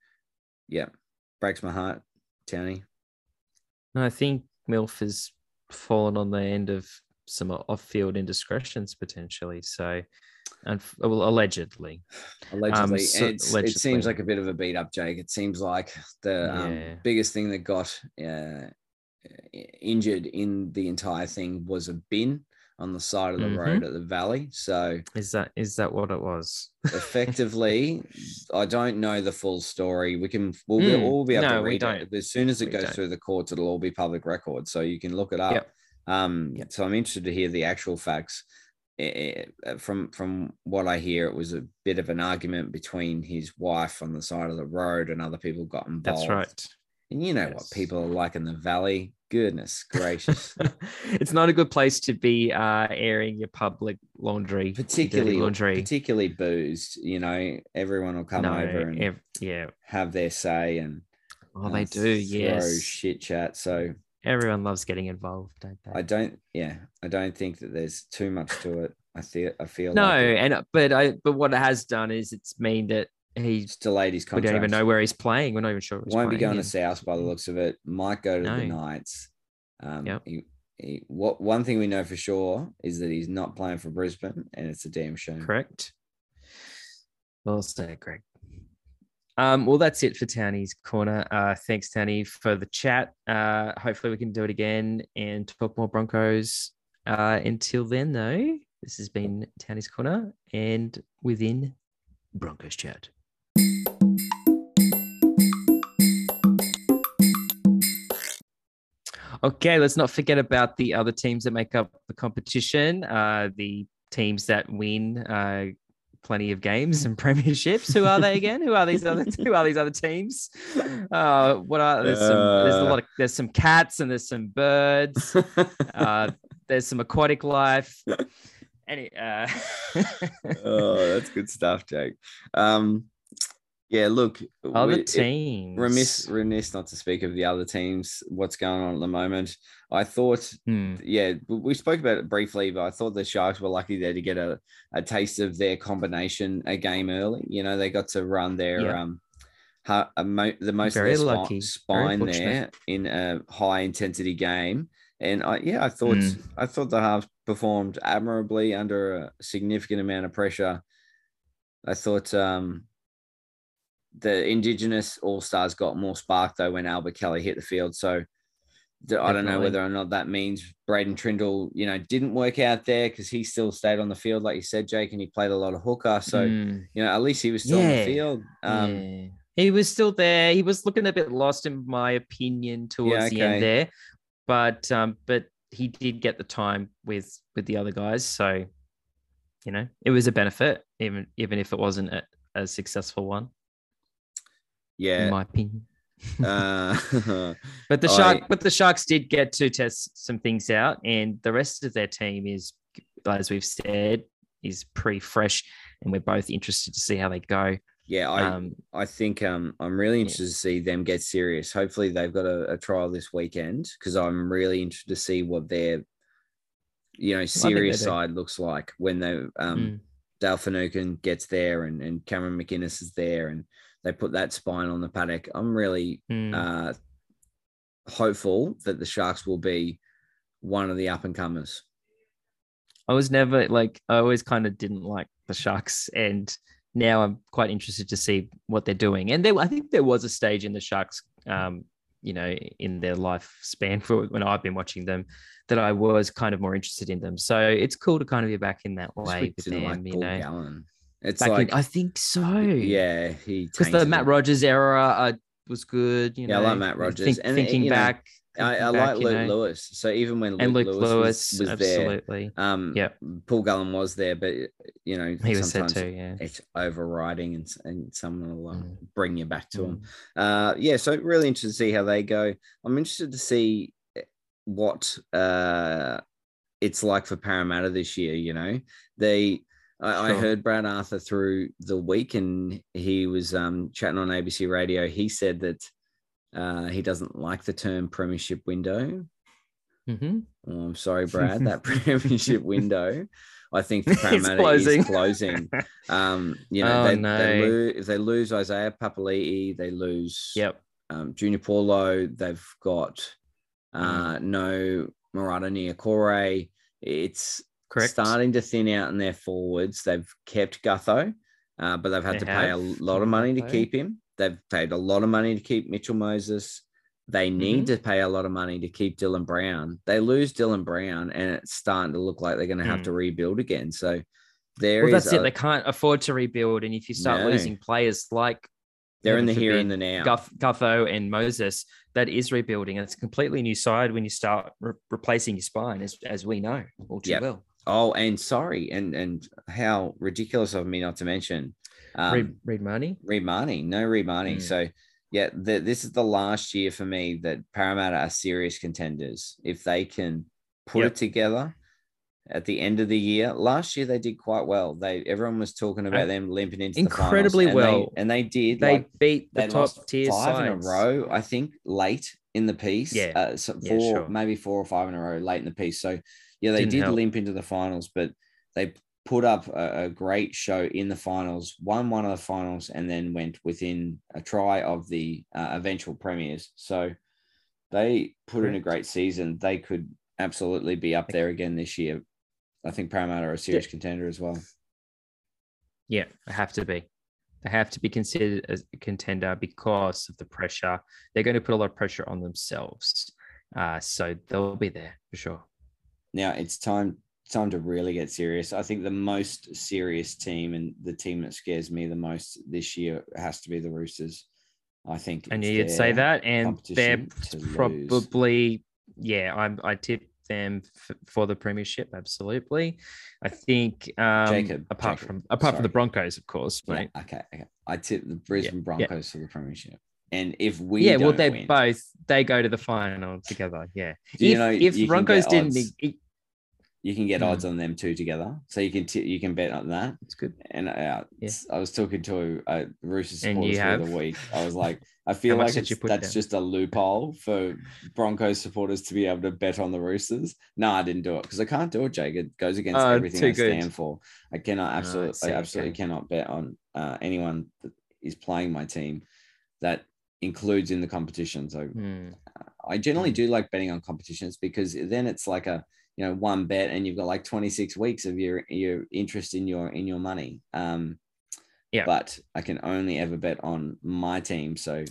yeah. Breaks my heart townie. No, I think Milf has fallen on the end of some off-field indiscretions potentially. So, and well, allegedly, allegedly. So- And it's, it seems like a bit of a beat up jake. It seems like the um, Yeah. biggest thing that got uh, injured in the entire thing was a bin on the side of the Mhm. road at the valley so is that is that what it was? effectively [LAUGHS] i don't know the full story we can we'll, be, Mm, we'll be able no, to read it as soon as it We goes don't. through the courts it'll all be public record so you can look it up Yep. um Yep. so i'm interested to hear the actual facts Eh, eh, from from what i hear it was a bit of an argument between his wife on the side of the road and other people got involved That's right. And you know what people are like in the valley goodness gracious [LAUGHS] it's not a good place to be uh, airing your public laundry, particularly laundry. particularly boozed you know everyone will come no, over and ev- yeah. have their say and Oh, uh, they do. Yes. shit chat so Everyone loves getting involved, don't they? i don't yeah i don't think that there's too much to it i feel i feel no, like and but I but what it has done is it's mean that he it's delayed his contract. we don't even know where he's playing. We're not even sure. He's won't be playing going to in. South by the looks of it. Might go to the Knights. Um, Yep. he, he, what one thing we know for sure is that he's not playing for Brisbane, and it's a damn shame. Correct. Well said, Greg. Um, well, that's it for Townie's corner. Uh, thanks, Townie, for the chat. Uh, hopefully, we can do it again and talk more Broncos. Uh, until then, though, this has been Townie's corner and within Broncos chat. Okay, let's not forget about the other teams that make up the competition. Uh, the teams that win uh, plenty of games and [LAUGHS] premierships. Who are they again? who are these other? [LAUGHS] Who are these other teams? Uh, what are there's some? There's a lot of there's some cats and there's some birds. [LAUGHS] Uh, there's some aquatic life. Any, uh, oh, that's good stuff, Jake. Um, yeah, look, other we- it- teams. remiss remiss not to speak of the other teams. What's going on at the moment? I thought Hmm. yeah, we- spoke about it briefly, but I thought the Sharks were lucky there to get a, a taste of their combination a game early. You know, they got to run their Yeah. um ha- a mo- the most Very lucky. Very spine there in a high intensity game. And I yeah, I thought Mm. I thought the halves performed admirably under a significant amount of pressure. I thought um the indigenous all stars got more spark though when Albert Kelly hit the field. So I don't know whether or not that means Braydon Trindall, you know, didn't work out there because he still stayed on the field, like you said, Jake, and he played a lot of hooker. So, Mm, you know, at least he was still on the field. Um, yeah. He was still there. He was looking a bit lost, in my opinion, towards the okay. end there. But um, but he did get the time with with the other guys, so you know it was a benefit, even even if it wasn't a, a successful one, Yeah. in my opinion. uh, [LAUGHS] [LAUGHS] But the shark, I- but the sharks did get to test some things out, and the rest of their team is, as we've said, is pretty fresh, and we're both interested to see how they go. yeah, I, Um, I think um, I'm really interested to see them get serious. Hopefully, they've got a, a trial this weekend because I'm really interested to see what their, you know, serious side looks like when they um, mm, Finucane gets there and, and Cameron McInnes is there and they put that spine on the paddock. I'm really mm. uh, hopeful that the Sharks will be one of the up and comers. I was never like I always kind of didn't like the Sharks, and now I'm quite interested to see what they're doing. And there, I think there was a stage in the Sharks, um, you know, in their lifespan for when I've been watching them, that I was kind of more interested in them. So it's cool to kind of be back in that way with them, like you know. Gallen. It's Back like, in, I think so. yeah, he because the Matt. Rogers era uh, was good. You Yeah, I like Matt Rogers. Think, And, thinking you know, back, I, I thinking like back, you Luke know. Lewis. So even when Luke, and Luke Lewis, Lewis, was, was there, absolutely. um, Yep. Paul Gallen was there, but you know, he was there sometimes too. Yeah. it's overriding and, and someone will um, Mm. bring you back to him. Mm. Uh, yeah, so really interested to see how they go. I'm interested to see eh, what uh, it's like for Parramatta this year. You know, they. I, I heard Brad Arthur through the week, and he was um, chatting on ABC Radio. He said that uh, he doesn't like the term premiership window. Mhm. Oh, I'm sorry, [LAUGHS] Brad. that premiership window, I think [LAUGHS] It's Parramatta closing. is closing. [LAUGHS] Um, you know, Oh, they, no. they lose if they lose Isaiah Papali'i, they lose Yep. um, Junior Paulo. They've got uh, Mm. no Marata Niukore. It's Correct. starting to thin out in their forwards. They've kept Gutho, uh, but they've had They to pay a lot of money to keep him. They've paid a lot of money to keep Mitchell Moses. They need Mm-hmm. to pay a lot of money to keep Dylan Brown. They lose Dylan Brown, and it's starting to look like they're going to have Mm. to rebuild again. So there Well, is that's it. They can't afford to rebuild, and if you start No. losing players like they're in the here and the now. Guff, Gutho and Moses, that is rebuilding. and It's a completely new side when you start re- replacing your spine, as, as we know all too Yep. well. Oh, and sorry, and and how ridiculous of me not to mention um, Reed, Reed Mahoney. Reed Mahoney, no Reed Mahoney. Mm. So yeah, the, this is the last year for me that Parramatta are serious contenders. If they can put Yep. it together at the end of the year, last year they did quite well. They everyone was talking about them limping into Incredibly the finals, and they- well. and they did. They like, beat the they top tier five in a row, I think, late in the piece. Yeah. uh, so Yeah, four, sure. maybe four or five in a row late in the piece. So yeah, they Didn't did help. limp into the finals, but they put up a, a great show in the finals, won one of the finals, and then went within a try of the uh, eventual premiers. So they put in a great season. They could absolutely be up there again this year. I think Parramatta are a serious contender as well. Yeah, they have to be. They have to be considered as a contender because of the pressure. They're going to put a lot of pressure on themselves. Uh, so they'll be there for sure. Now it's time time to really get serious. I think the most serious team and the team that scares me the most this year has to be the Roosters. I think I knew you'd say that, and they're to lose. probably yeah. I'm I tip them f- for the premiership. Absolutely, I think. Um, Jacob, apart Jacob, from apart from the. Broncos, of course, Yeah, okay, okay. I tip the Brisbane yeah. Broncos for the premiership. And if we yeah, well, they both they go to the final together. Yeah, Do you if know if Broncos didn't, you can get Hmm. odds on them two together. So you can t- you can bet on that. it's good. And uh, Yeah. I was talking to a Roosters And supporters you the other week. I was like, [LAUGHS] I feel like that's down? just a loophole for Broncos supporters to be able to bet on the Roosters. No, I didn't do it because I can't do it, Jake. It goes against Oh, everything I good. stand for. I cannot absolutely, see, I absolutely okay. cannot bet on uh, anyone that is playing my team that includes in the competition. So Hmm. I generally Mm. do like betting on competitions because then it's like a you know one bet and you've got like 26 weeks of your your interest in your in your money. Um, Yeah. But I can only ever bet on my team. So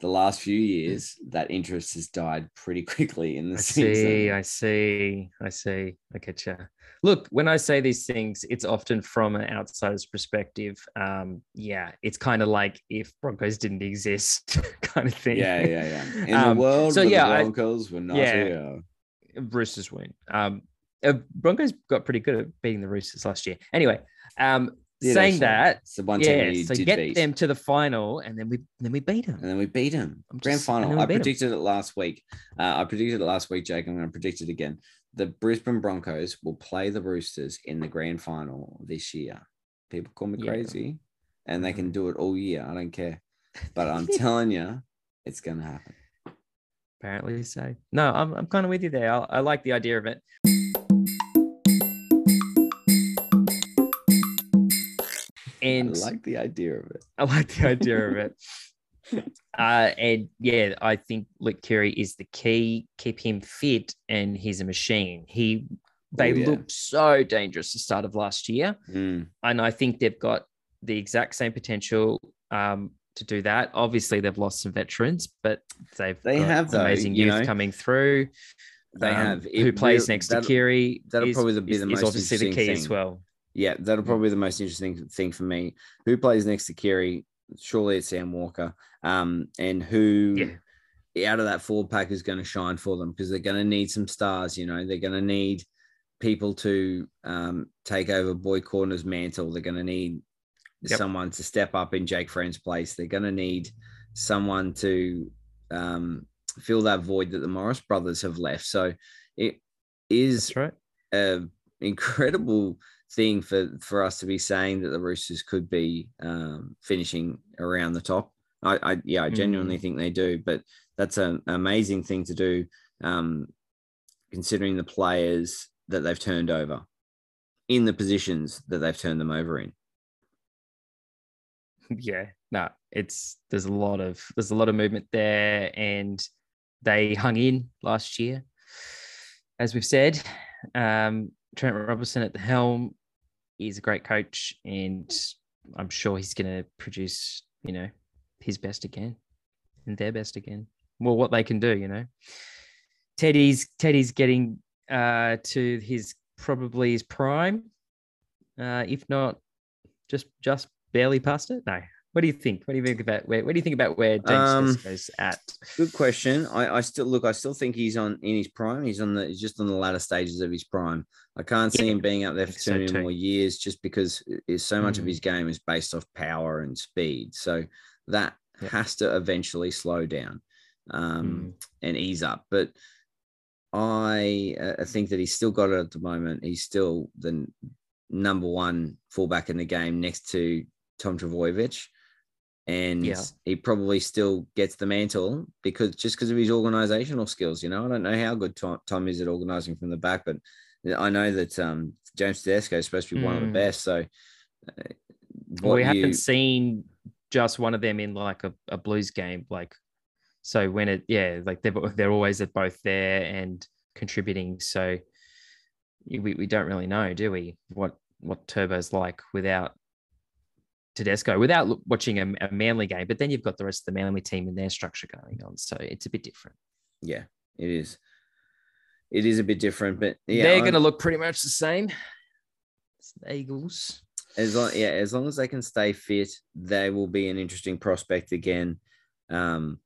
the last few years, [LAUGHS] that interest has died pretty quickly in the I [LAUGHS] season. see, I see, I see. I get you. Look, when I say these things, it's often from an outsider's perspective. Um, yeah, it's kind of like if Broncos didn't exist, [LAUGHS] kind of thing. Yeah, yeah, yeah. In Um, the world, so yeah, the I- Broncos were not yeah. here. Roosters win. Um, uh, Broncos got pretty good at beating the Roosters last year. Anyway, um, Did saying actually. that, the one yeah, so get beat. them to the final, and then we then we beat them. and then we beat him. I'm Grand just- final. I predicted it last week. Uh, I predicted it last week, Jake. I'm going to predict it again. The Brisbane Broncos will play the Roosters in the grand final this year. People call me Yeah. crazy, and they can Mhm. do it all year. I don't care. But I'm [LAUGHS] telling you, it's going to happen. Apparently so. No, I'm I'm kind of with you there. I, I like the idea of it. And I like the idea of it. I like the idea of it. [LAUGHS] Uh, and yeah, I think Luke Keary is the key. Keep him fit, and he's a machine. He they Oh, yeah. looked so dangerous the start of last year, Mm, and I think they've got the exact same potential um, to do that. Obviously, they've lost some veterans, but they've They have, though, amazing you youth know. coming through. They um, have. who It plays next to Keary. that'll is- probably be is- the is most obviously the interesting key as thing. well. Yeah, that'll Mm. probably be the most interesting thing for me. Who plays next to Keary? Surely it's Sam Walker. Um, and who Yeah. out of that forward pack is going to shine for them because they're going to need some stars. You know, they're going to need people to um, take over Boyd Cordner's mantle. They're going to need Yep. someone to step up in Jake Friend's place. They're going to need someone to um, fill that void that the Morris brothers have left. So it is right. a incredible thing for for us to be saying that the Roosters could be um, finishing around the top. I, I yeah, I genuinely Mm. think they do, but that's an amazing thing to do, um, considering the players that they've turned over in the positions that they've turned them over in. Yeah no it's there's a lot of there's a lot of movement there and they hung in last year as we've said. Um trent robinson at the helm is a great coach and i'm sure he's going to produce you know his best again and their best again. Well what they can do you know. Teddy's teddy's getting uh to his probably his prime uh if not just just barely past it no what do you think what do you think about where what do you think about where james Um, Tedesco's at Good question. I, I still look. I still think he's on in his prime. He's on the. He's just on the latter stages of his prime. I can't see Yeah, him being up there for think too so many too. more years, just because so much of Mm. his game is based off power and speed. So that Yeah. has to eventually slow down um, Mm. and ease up. But I, uh, I think that he's still got it at the moment. He's still the number one fullback in the game next to Tom Trbojevic and Yeah. he probably still gets the mantle because just because of his organizational skills. You know, I don't know how good Tom, Tom is at organizing from the back, but I know that um, James Tedesco is supposed to be one of the Mm. best. So, uh, we you- haven't seen just one of them in like a, a blues game like so when it yeah like they're they're always at both there and contributing so we, we don't really know do we what what turbo's like without Tedesco without watching a, a manly game but then you've got the rest of the manly team and their structure going on so it's a bit different. Yeah, it is. It is a bit different, but yeah, they're going to look pretty much the same. It's the Eagles. As long yeah as long as they can stay fit they will be an interesting prospect again. Um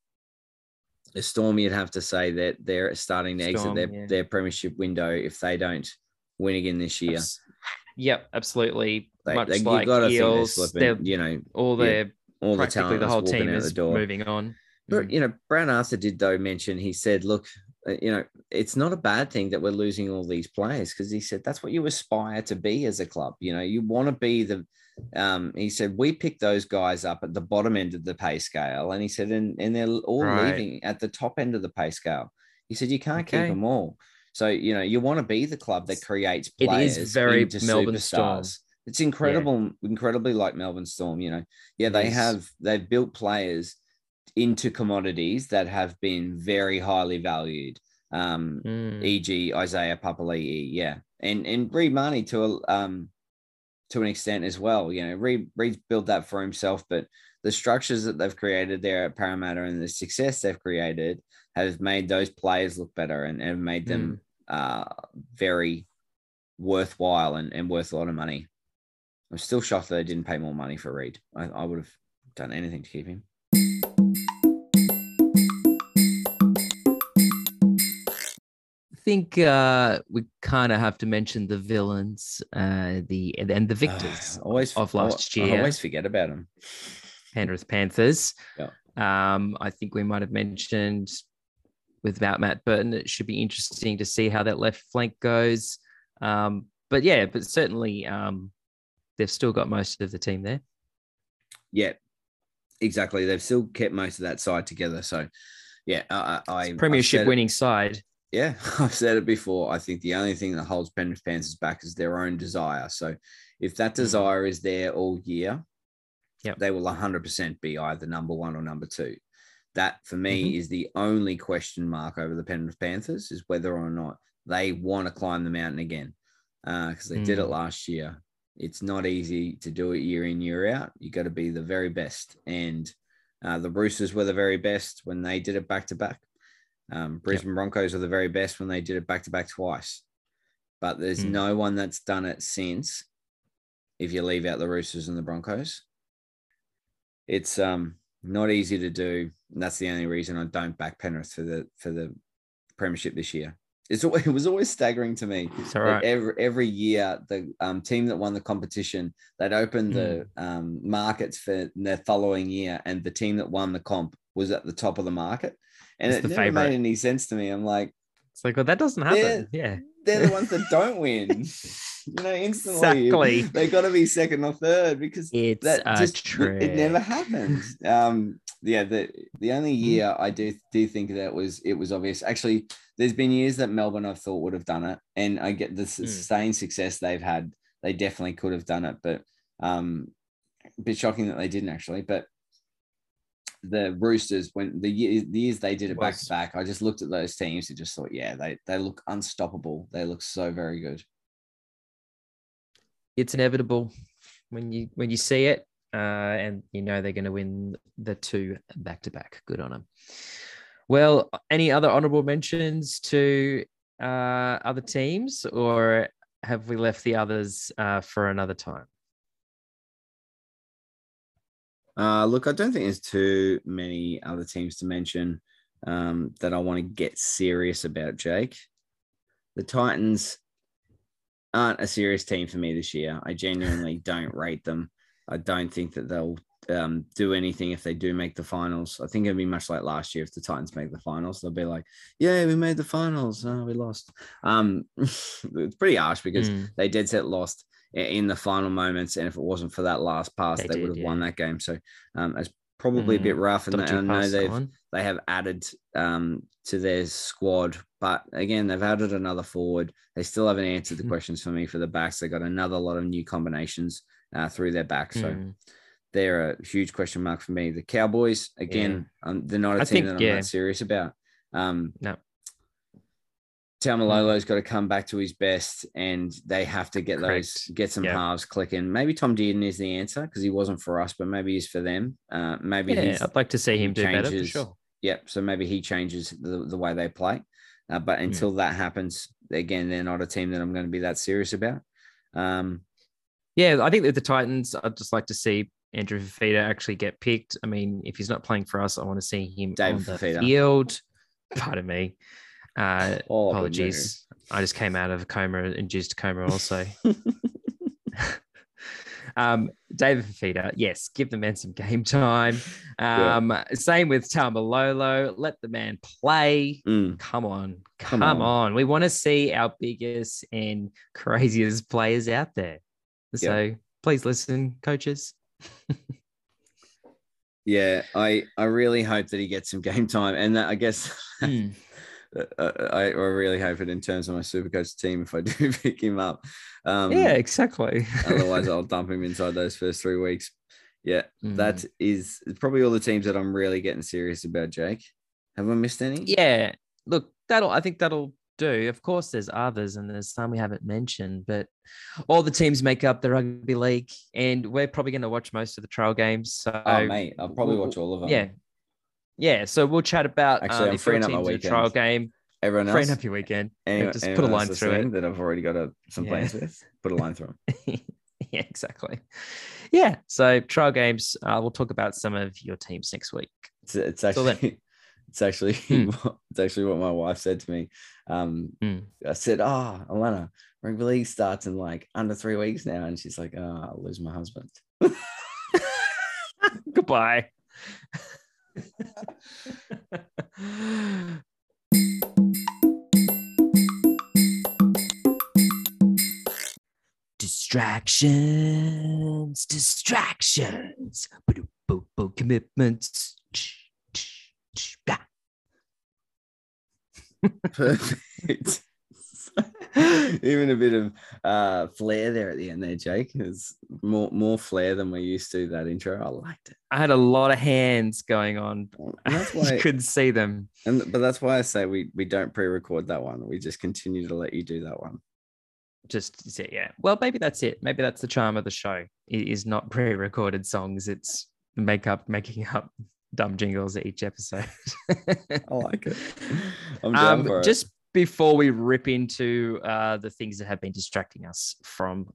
the storm you'd have to say that they're starting to exit their, yeah. their premiership window if they don't win again this year. Yep absolutely they, much they, you like gotta think they're Eels, slipping you know all Yeah, their all the talent the whole team is moving on. But Mm. you know, Brown Arthur did though mention he said, "Look, uh, you know, it's not a bad thing that we're losing all these players because he said that's what you aspire to be as a club. You know, you want to be the." Um, he said we picked those guys up at the bottom end of the pay scale, and he said, and and they're all Right. leaving at the top end of the pay scale. He said you can't keep them all. So you know, you want to be the club that creates It is players. very Melbourne Storm. It's incredible, incredibly like Melbourne Storm. You know, yeah, they is. have they've built players into commodities that have been very highly valued. Um, Mm. e.g. Isaiah Papali'i, yeah, and and Reed Mahoney to a um to an extent as well. You know, Reed Reed's built that for himself, but the structures that they've created there at Parramatta and the success they've created have made those players look better and, and made them uh, very worthwhile and, and worth a lot of money. I'm still shocked that they didn't pay more money for Reed. I, I would have done anything to keep him. I think uh, we kind of have to mention the villains, uh, the and the [SIGHS] victors always of last I, year. I always forget about them. Penrith Panthers. Yeah. Um, I think we might have mentioned without Matt Burton, it should be interesting to see how that left flank goes. Um, but yeah, but certainly um, they've still got most of the team there. Yeah, exactly. They've still kept most of that side together. So, yeah, I, I premiership winning side. Yeah, [LAUGHS] I've said it before. I think the only thing that holds Penrith Panthers back is their own desire. So, if that Mm-hmm. desire is there all year, Yep. they will 100% be either number one or number two. That for me Mm-hmm. is the only question mark over the Penrith Panthers is whether or not they want to climb the mountain again because they did it Mm. last year. It's not easy to do it year in, year out. You got to be the very best. And uh, the Roosters were the very best when they did it back to back. Um, Brisbane Broncos are the very best when they did it back to back twice. But there's Mm. no one that's done it since, if you leave out the Roosters and the Broncos. It's um not easy to do. And that's the only reason I don't back Penrith for the for the premiership this year. It's always, [LAUGHS] it was always staggering to me It's all that every every year the um, team that won the competition they'd open the Hmm. um, markets for the following year, and the team that won the comp was at the top of the market, and It's it never favourite. made any sense to me. I'm like, It's like, well, that doesn't happen. Yeah. they're the ones that don't win. [LAUGHS] You know, instantly Exactly. they got to be second or third because It's that just it never happened. Um, yeah, the the only Mm. year I do do think that was it was obvious. Actually, there's been years that Melbourne I've thought would have done it, and I get the Mm. sustained success they've had. They definitely could have done it, but um, a bit shocking that they didn't actually. But the Roosters, when the, year, the years they did it back to back, I just looked at those teams and just thought, yeah, they they look unstoppable. They look so very good. It's inevitable when you when you see it, uh, and you know they're going to win the two back to back. Good on them. Well, any other honourable mentions to uh, other teams, or have we left the others uh, for another time? Uh, look, I don't think there's too many other teams to mention um, that I want to get serious about, Jake. The Titans aren't a serious team for me this year. I genuinely don't rate them. I don't think that they'll um, do anything if they do make the finals. I think it'll be much like last year if the Titans make the finals. They'll be like, "Yeah, we made the finals. Oh, we lost." Um, [LAUGHS] it's pretty harsh because Mm. they dead set lost in the final moments, and if it wasn't for that last pass, They they, did, would have won that game. So um, it's probably a bit rough, and I know they've on. they have added um, to their squad, but again, they've added another forward. They still haven't answered the Mhm. questions for me for the backs. They got another lot of new combinations uh, through their back, so Mm. They're a huge question mark for me. The Cowboys, again, um, they're not a I team think, that I'm yeah. that serious about. Um, No. Taumalolo's got to come back to his best, and they have to get those get some Yeah. halves clicking. Maybe Tom Dearden is the answer because he wasn't for us, but maybe he's for them. Uh, maybe Yeah, he's I'd like to see him do better for changes- sure. Yep. So maybe he changes the, the way they play. Uh, but until that happens, again, they're not a team that I'm going to be that serious about. Um, Yeah, I think that the Titans, I'd just like to see Andrew Fifita actually get picked. I mean, if he's not playing for us, I want to see him Dave on the Fifita. field. [LAUGHS] Pardon me. Uh, [LAUGHS] them apologies. I just came out of a coma, induced coma also. [LAUGHS] um, David Fifita, yes, give the man some game time. Yeah. Um, Same with Taumalolo. Let the man play. Mm, Come on, Come come, on. on. We want to see our biggest and craziest players out there. So please listen, coaches. [LAUGHS] yeah, I I really hope that he gets some game time, and that, I guess [LAUGHS] uh, I, I really hope it in terms of my Supercoach team if I do [LAUGHS] pick him up. Um, yeah, exactly. otherwise, I'll dump him inside those first three weeks. Yeah, Mm. that is probably all the teams that I'm really getting serious about. Jake, have I missed any? yeah. Look, that'll. I think that'll do. Of course, there's others, and there's some we haven't mentioned, but all the teams make up the rugby league, and we're probably going to watch most of the trial games. So, Oh, mate, I'll probably watch all of them. yeah, yeah. So we'll chat about Actually, I'm um, your freeing up my in trial game, Everyone else, freeing up your weekend. anyone, just put a line through it. that I've already got a, some Yeah. plans with, put a line through them. [LAUGHS] yeah, exactly. Yeah. So trial games. Uh, we'll talk about some of your teams next week. It's, it's actually, [LAUGHS] it's actually, what- [LAUGHS] it's actually what my wife said to me. Um, Hmm. I said, "Oh, Alana, rugby league starts in like under three weeks now," and she's like, "Oh, I'll lose my husband." [LAUGHS] Goodbye. [LAUGHS] distractions, distractions, commitments. [LAUGHS] Perfect. [LAUGHS] Even a bit of uh, flair there at the end there, Jake. Is more more flair than we're used to that intro. I liked it. I had a lot of hands going on. And that's [LAUGHS] you couldn't see them. and but that's why I say we we don't pre-record that one. We just continue to let you do that one. Just say, yeah. Well, maybe that's it. Maybe that's the charm of the show. It is not pre-recorded songs. It's make up, making up dumb jingles at each episode. [LAUGHS] I like it. I'm down um, for it. just before we rip into uh, the things that have been distracting us from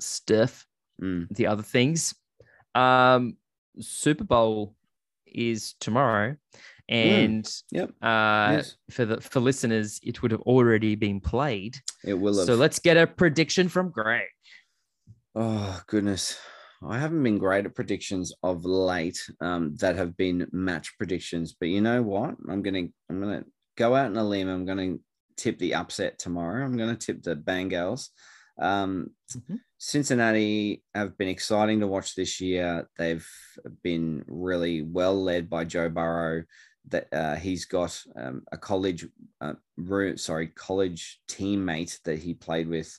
stuff, Mm. the other things, um, Super Bowl is tomorrow, and Yep. uh, Yes. for the for listeners, it would have already been played. It will have. So let's get a prediction from Greg. Oh goodness. I haven't been great at predictions of late um, that have been match predictions, but you know what? I'm gonna I'm gonna go out on a limb. I'm gonna tip the upset tomorrow. I'm gonna tip the Bengals. Um, Mhm. Cincinnati have been exciting to watch this year. They've been really well led by Joe Burrow. That uh, he's got um, a college, uh, room, sorry, college teammate that he played with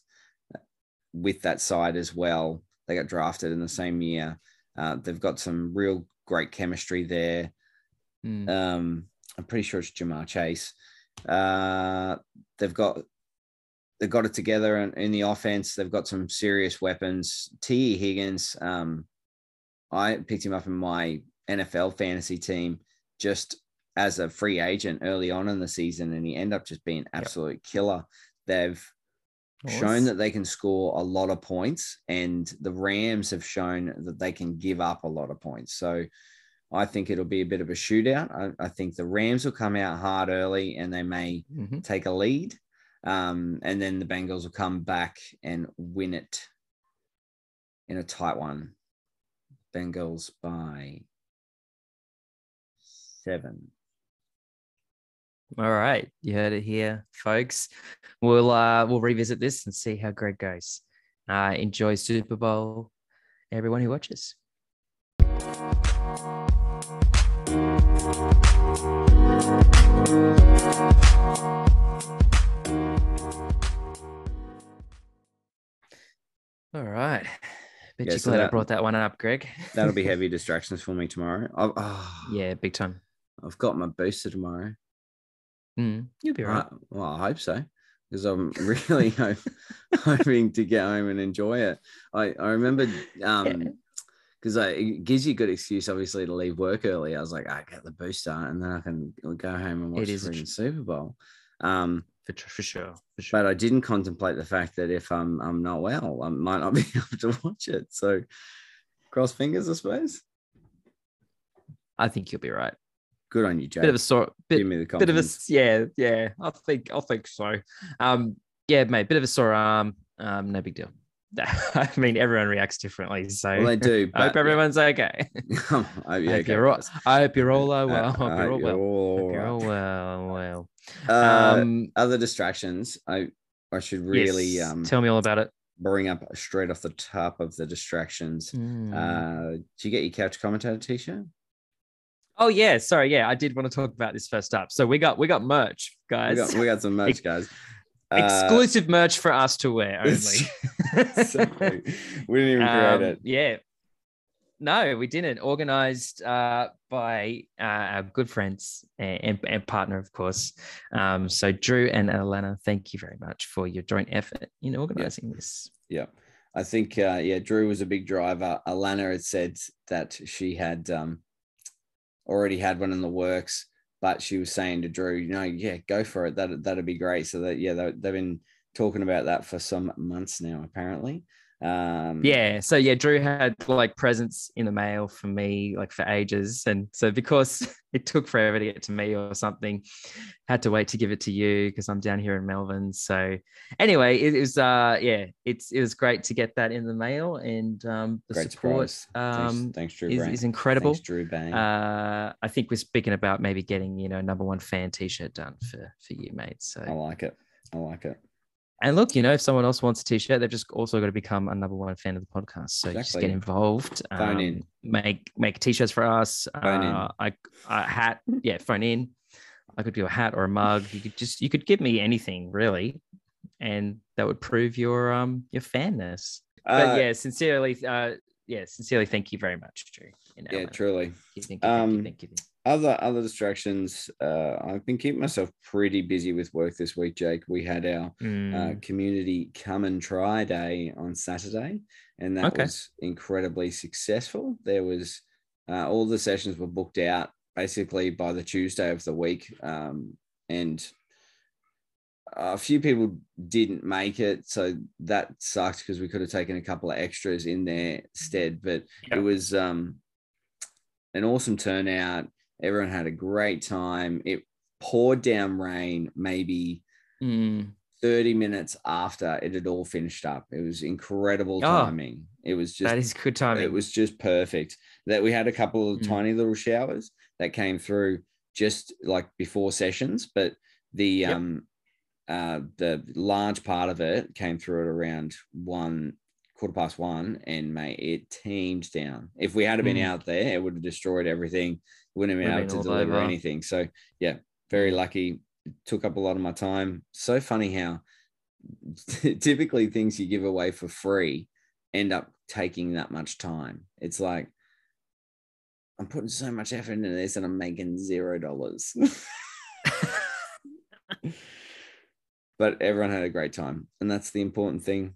with that side as well. They got drafted in the same year. Uh, they've got some real great chemistry there. Mm. Um, I'm pretty sure it's Ja'Marr Chase. Uh, they've got they've got it together in, in the offense. They've got some serious weapons. Tee Higgins. Um, I picked him up in my NFL fantasy team just as a free agent early on in the season, and he ended up just being absolute killer. They've shown that they can score a lot of points, and the Rams have shown that they can give up a lot of points. So I think it'll be a bit of a shootout. I, I think the Rams will come out hard early and they may Mhm. take a lead. Um, and then the Bengals will come back and win it in a tight one. Bengals by seven. All right, you heard it here, folks. We'll uh we'll revisit this and see how Greg goes. Uh, enjoy Super Bowl, everyone who watches. All right. Bet Yeah, you so glad I brought that one up, Greg. That'll be [LAUGHS] heavy distractions for me tomorrow. Oh, yeah, big time. I've got my booster tomorrow. Mm, you'll be right. Uh, well, I hope so because I'm [LAUGHS] really hope, hoping to get home and enjoy it. I I remember [LAUGHS] um because it gives you a good excuse, obviously, to leave work early. I was like, I get the booster, and then I can go home and watch It the is tr- Super Bowl. Um, For, for sure. For sure. but I didn't contemplate the fact that if I'm I'm not well, I might not [LAUGHS] be able to watch it. So cross fingers, I suppose. I think you'll be right. Good on you, Jay. Bit of a sort bit, Give me the bit of a yeah yeah i think i think so um yeah mate bit of a sore arm um no big deal [LAUGHS] i mean everyone reacts differently so Well, they do. [LAUGHS] i hope everyone's okay Oh, [LAUGHS] I yeah, hope go you're all. I hope you're all uh, well. I hope you're all well. all Hope you're all well. Well. Uh, Um, other distractions. I I should really yes, um tell me all about it. bring up straight off the top of the distractions. Mm. Uh, did you get your couch commentator t-shirt? Oh yeah, sorry. Yeah, I did want to talk about this first up. So we got we got merch, We guys. got, we got some [LAUGHS] merch, guys. Uh, Exclusive merch for us to wear only. Exactly. [LAUGHS] we didn't even create Um, it. Yeah. No, we didn't. Organized uh, by uh, our good friends and, and, partner, of course. Um, so, Drew and Alana, thank you very much for your joint effort in organizing yeah. this. Yeah. I think, uh, yeah, Drew was a big driver. Alana had said that she had um, already had one in the works, but she was saying to Drew, you know, yeah, go for it. That, that'd be great. So, that, yeah, they, they've been talking about that for some months now, apparently. Um, yeah. So yeah, Drew had like presents in the mail for me like for ages, and so because [LAUGHS] it took forever to get to me or something, had to wait to give it to you because I'm down here in Melbourne. So anyway, it, it, was uh yeah, it's it was great to get that in the mail, and um, the great support um thanks, thanks Drew is, is, incredible. Thanks, Drew Bang. Uh, I think we're speaking about maybe getting you know number one fan T-shirt done for for you, mate. So I like it. I like it. And look, you know, if someone else wants a t-shirt, they've just also got to become a number one fan of the podcast. So exactly. just get involved. Phone um, in. Make make t-shirts for us. Phone uh, in. A hat. Yeah, phone in. I could do a hat or a mug. You could just you could give me anything really, and that would prove your um your fanness. But uh, yeah, sincerely, uh, yeah, sincerely, thank you very much, Drew. Yeah, truly. Thank you, thank you, um, thank you, thank you other other distractions uh, i've been keeping myself pretty busy with work this week jake we had our uh, mm. uh, community come and try day on saturday and that okay. was incredibly successful there was uh, all the sessions were booked out basically by the tuesday of the week um, and a few people didn't make it so that sucked because we could have taken a couple of extras in their stead but yep. it was um, an awesome turnout Everyone had a great time. It poured down rain maybe mm. 30 minutes after it had all finished up. It was incredible oh, timing. It was just that is good timing. It was just perfect. That we had a couple of mm. tiny little showers that came through just like before sessions, but the yep. um uh the large part of it came through at around one quarter past one and mate it teamed down if we had been mm. out there it would have destroyed everything wouldn't have been able to deliver over. anything. So yeah, very lucky. took up a lot of my time. So funny how [LAUGHS] typically things you give away for free end up taking that much time. It's like I'm putting so much effort into this and I'm making zero dollars. [LAUGHS] but everyone had a great time, and that's the important thing.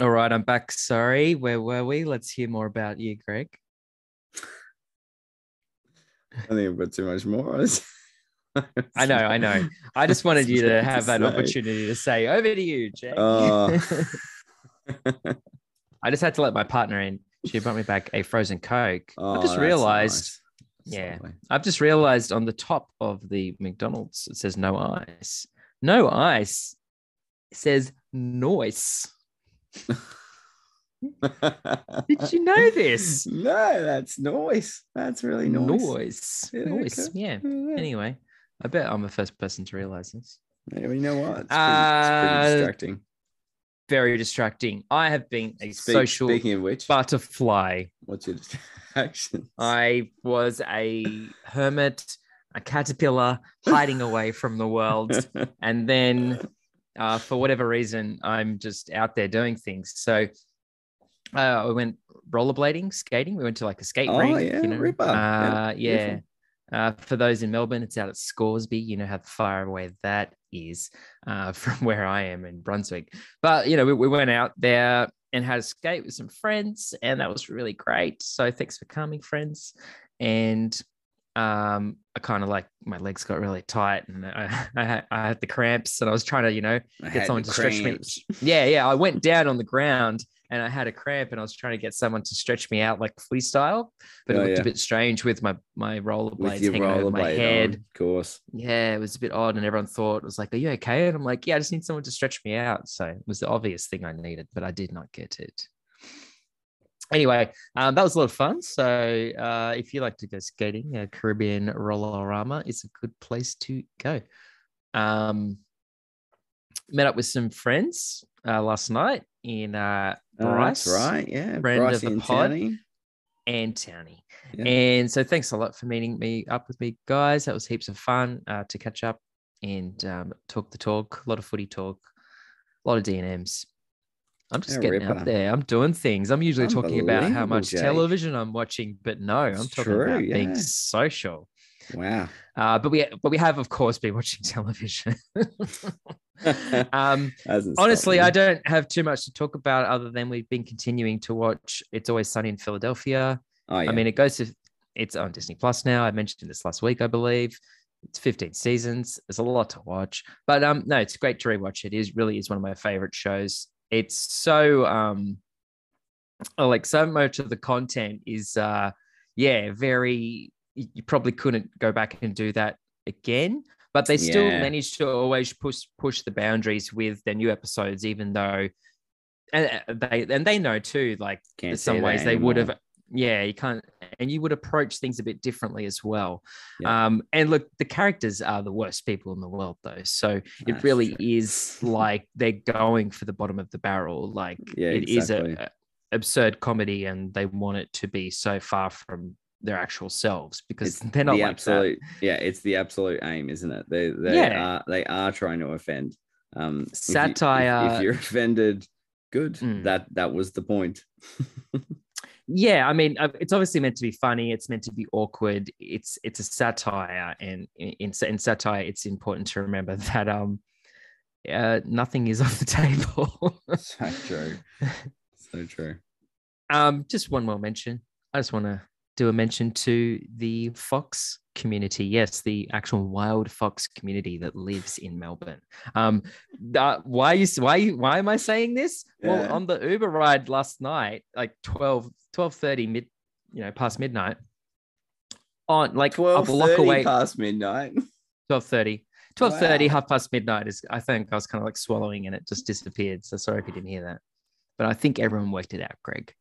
All right, I'm back. Sorry, where were we? Let's hear more about you, Greg. I think I've got too much more. [LAUGHS] I know, I know. I just wanted you to [LAUGHS] have that opportunity to say over to you, Jake. Uh... [LAUGHS] I just had to let my partner in. She brought me back a frozen Coke. Oh, I just realized, nice. yeah, lovely. I've just realized on the top of the McDonald's it says no ice. No ice. Says noise. Did you know this? [LAUGHS] No, that's noise. That's really noise. Noise. Yeah, noise. Okay. Yeah. yeah. Anyway, I bet I'm the first person to realize this. Yeah, well, you know what? It's pretty, uh, it's pretty uh, distracting. Very distracting. I have been a Speak, social speaking of which, butterfly. What's your distraction? I was a hermit, a caterpillar hiding away from the world. [LAUGHS] and then uh, for whatever reason, I'm just out there doing things. So uh, we went rollerblading, skating. We went to like a skate oh, rink. Yeah, you know? Ripper. Uh, yeah. Uh, for those in Melbourne, it's out at Scoresby. You know how far away that is uh, [LAUGHS] from where I am in Brunswick. But, you know, we, we went out there and had a skate with some friends, and that was really great. So thanks for coming, friends. And um, I kind of like my legs got really tight and I, [LAUGHS] I, had, I had the cramps and I was trying to, you know, get someone to stretch me. [LAUGHS] Yeah, yeah. I went down on the ground and I had a cramp and I was trying to get someone to stretch me out like freestyle, but oh, it looked yeah. a bit strange with my my rollerblades hanging over my head. On, of course. Yeah, it was a bit odd, and everyone thought it was like, "Are you okay?" And I'm like, "Yeah, I just need someone to stretch me out." So it was the obvious thing I needed, but I did not get it anyway, um, that was a lot of fun. So uh, if you like to go skating, uh, Caribbean Rollerama is a good place to go. Um, met up with some friends uh, last night in uh, Bryce. Oh, that's right. Yeah. Friend Bryce of the and pod. Townie. And Townie. Yeah. And so thanks a lot for meeting me up with me, guys. That was heaps of fun uh, to catch up and um, talk the talk, a lot of footy talk, a lot of DNMs I'm just A getting ripper. out there. I'm doing things. I'm usually talking about how much Jake. television I'm watching, but no, I'm It's talking true, about yeah. being social. Wow. Uh, but we but we have of course been watching [LAUGHS] television. [LAUGHS] um, honestly, I don't have too much to talk about other than we've been continuing to watch It's Always Sunny in Philadelphia. Oh, yeah. I mean, it goes to it's on Disney Plus now. I mentioned this last week, I believe. It's 15 seasons. There's a lot to watch, but um, no, it's great to rewatch. It is really is one of my favorite shows. It's so um, oh, like so much of the content is uh, yeah, very. You probably couldn't go back and do that again, but they still Yeah. managed to always push push the boundaries with their new episodes, even though. And uh, they and they know too, like Can't in some ways they would have yeah you can't and you would approach things a bit differently as well Yeah. um and look the characters are the worst people in the world though so it really true. is like they're going for the bottom of the barrel like Yeah, it is exactly. a, a absurd comedy and they want it to be so far from their actual selves because It's [LAUGHS] they're not the like absolute yeah it's the absolute aim isn't it they they Yeah. are they are trying to offend um if you- if- Satire- if, you're [LAUGHS] offended good Mm. that that was the point that [LAUGHS] yeah i mean it's obviously meant to be funny it's meant to be awkward it's it's a satire and in, in, in satire it's important to remember [LAUGHS] that um uh, nothing is [LAUGHS] off the table. So true. [LAUGHS] So true. Um, just one more mention. I just want to do a mention to the fox community. Yes, the actual wild fox community that lives in Melbourne. Um, uh, why you why you- why am I saying this? Yeah. Well, on the Uber ride last night, like 12 12:30 mid, you know, past midnight. On like a block away, past midnight 12:30. 12:30, Wow. half past midnight is I think I was kind of like swallowing and it just disappeared. So sorry if you didn't hear that. But I think everyone worked it out, Greg.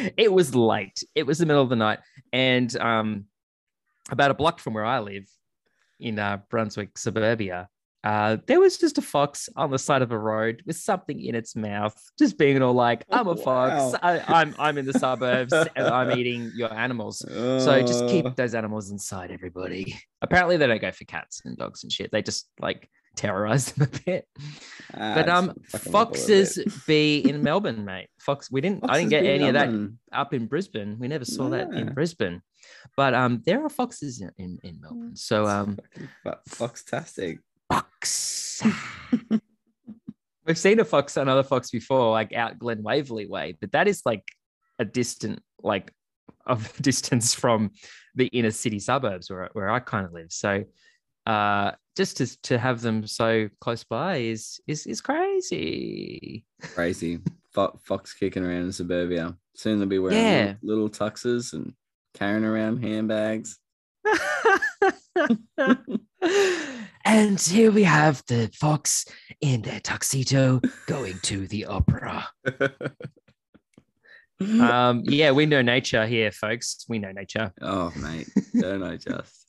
[LAUGHS] it was late. It was the middle of the night. And um about a block from where I live in uh, Brunswick suburbia, uh, there was just a fox on the side of a road with something in its mouth, just being all like, "I'm a fox. Wow. I, I'm I'm in the suburbs and I'm [LAUGHS] eating your animals." So just keep those animals inside, everybody. Apparently, they don't go for cats and dogs and shit. They just like terrorize them a bit. Ah, but um, foxes be in Melbourne, mate. Fox, we didn't. I didn't get any of that up in Brisbane. We never saw that in Brisbane. But um, there are foxes in in, in Melbourne. So um, foxtastic fox. [LAUGHS] We've seen a fox, another fox before, like out Glen Waverley way, but that is like a distant, like of [LAUGHS] distance from the inner city suburbs where where I kind of live. So uh just to to have them so close by is is is crazy. crazy fox kicking around in suburbia soon they'll be wearing Yeah. little, little tuxes and carrying around handbags [LAUGHS] and here we have the fox in their tuxedo going to the opera. [LAUGHS] Um, yeah, we know nature here, folks. We know nature. oh mate [LAUGHS] don't I just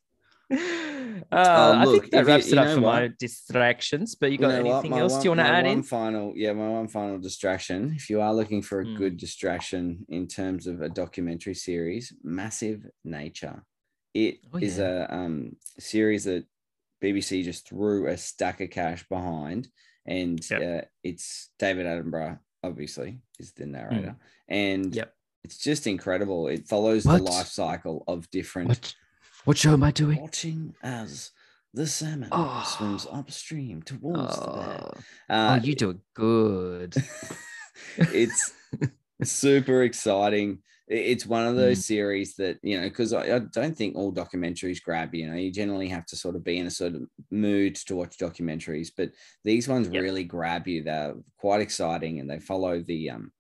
[LAUGHS] Uh, Oh, I think that if you- wraps it up for my distractions. But you You got know anything else one- do you want to add one in? final yeah my one final distraction if you are looking for a Mm. good distraction in terms of a documentary series massive nature It is Oh, a um series that bbc just threw a stack of cash behind and Yep. uh, it's david attenborough obviously is the narrator and Mm. Yep. it's just incredible it follows What? the life cycle of different What what show am I doing? watching as the salmon Oh. swims upstream towards the bed Oh, uh, oh, you do it good. [LAUGHS] it's [LAUGHS] super exciting. It's one of those Mm. series that, you know, because I, I don't think all documentaries grab you. You know, you generally have to sort of be in a sort of mood to watch documentaries, but these ones Yep. really grab you. They're quite exciting and they follow the um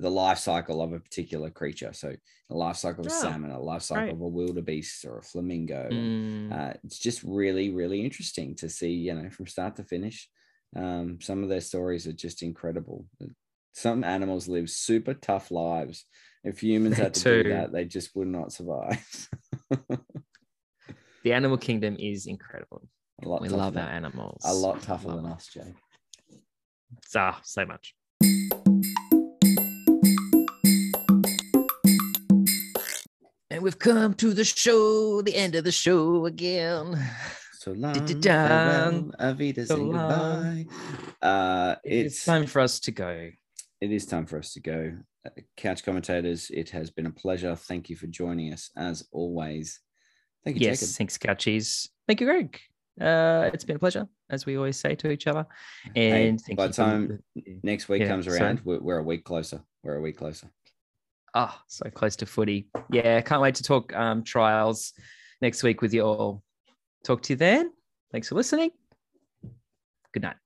the life cycle of a particular creature. So the life cycle of a Oh, salmon, a life cycle great. of a wildebeest or a flamingo. Mm, Uh, it's just really, really interesting to see, you know, from start to finish. Um, some of their stories are just incredible. Some animals live super tough lives. If humans had to do do. that, they just would not survive. the animal kingdom is incredible. a lot We love than- our animals. A lot tougher than us, Jake. Ah, so much. And we've come to the show, the end of the show again. So long, farewell, Avita, So goodbye. Uh, It's, it's time for us to go. it is time for us to go. Uh, Couch commentators, it has been a pleasure. Thank you for joining us as always. Thank you, Yes, Jacob. thanks, Couchies. Thank you, Greg. Uh, it's been a pleasure, as we always say to each other. Hey, And thank by the for- time next week Yeah, comes around, we're, we're a week closer. We're a week closer. Ah, so close to footy. Yeah, can't wait to talk um, trials next week with you all. Talk to you then. Thanks for listening. Good night.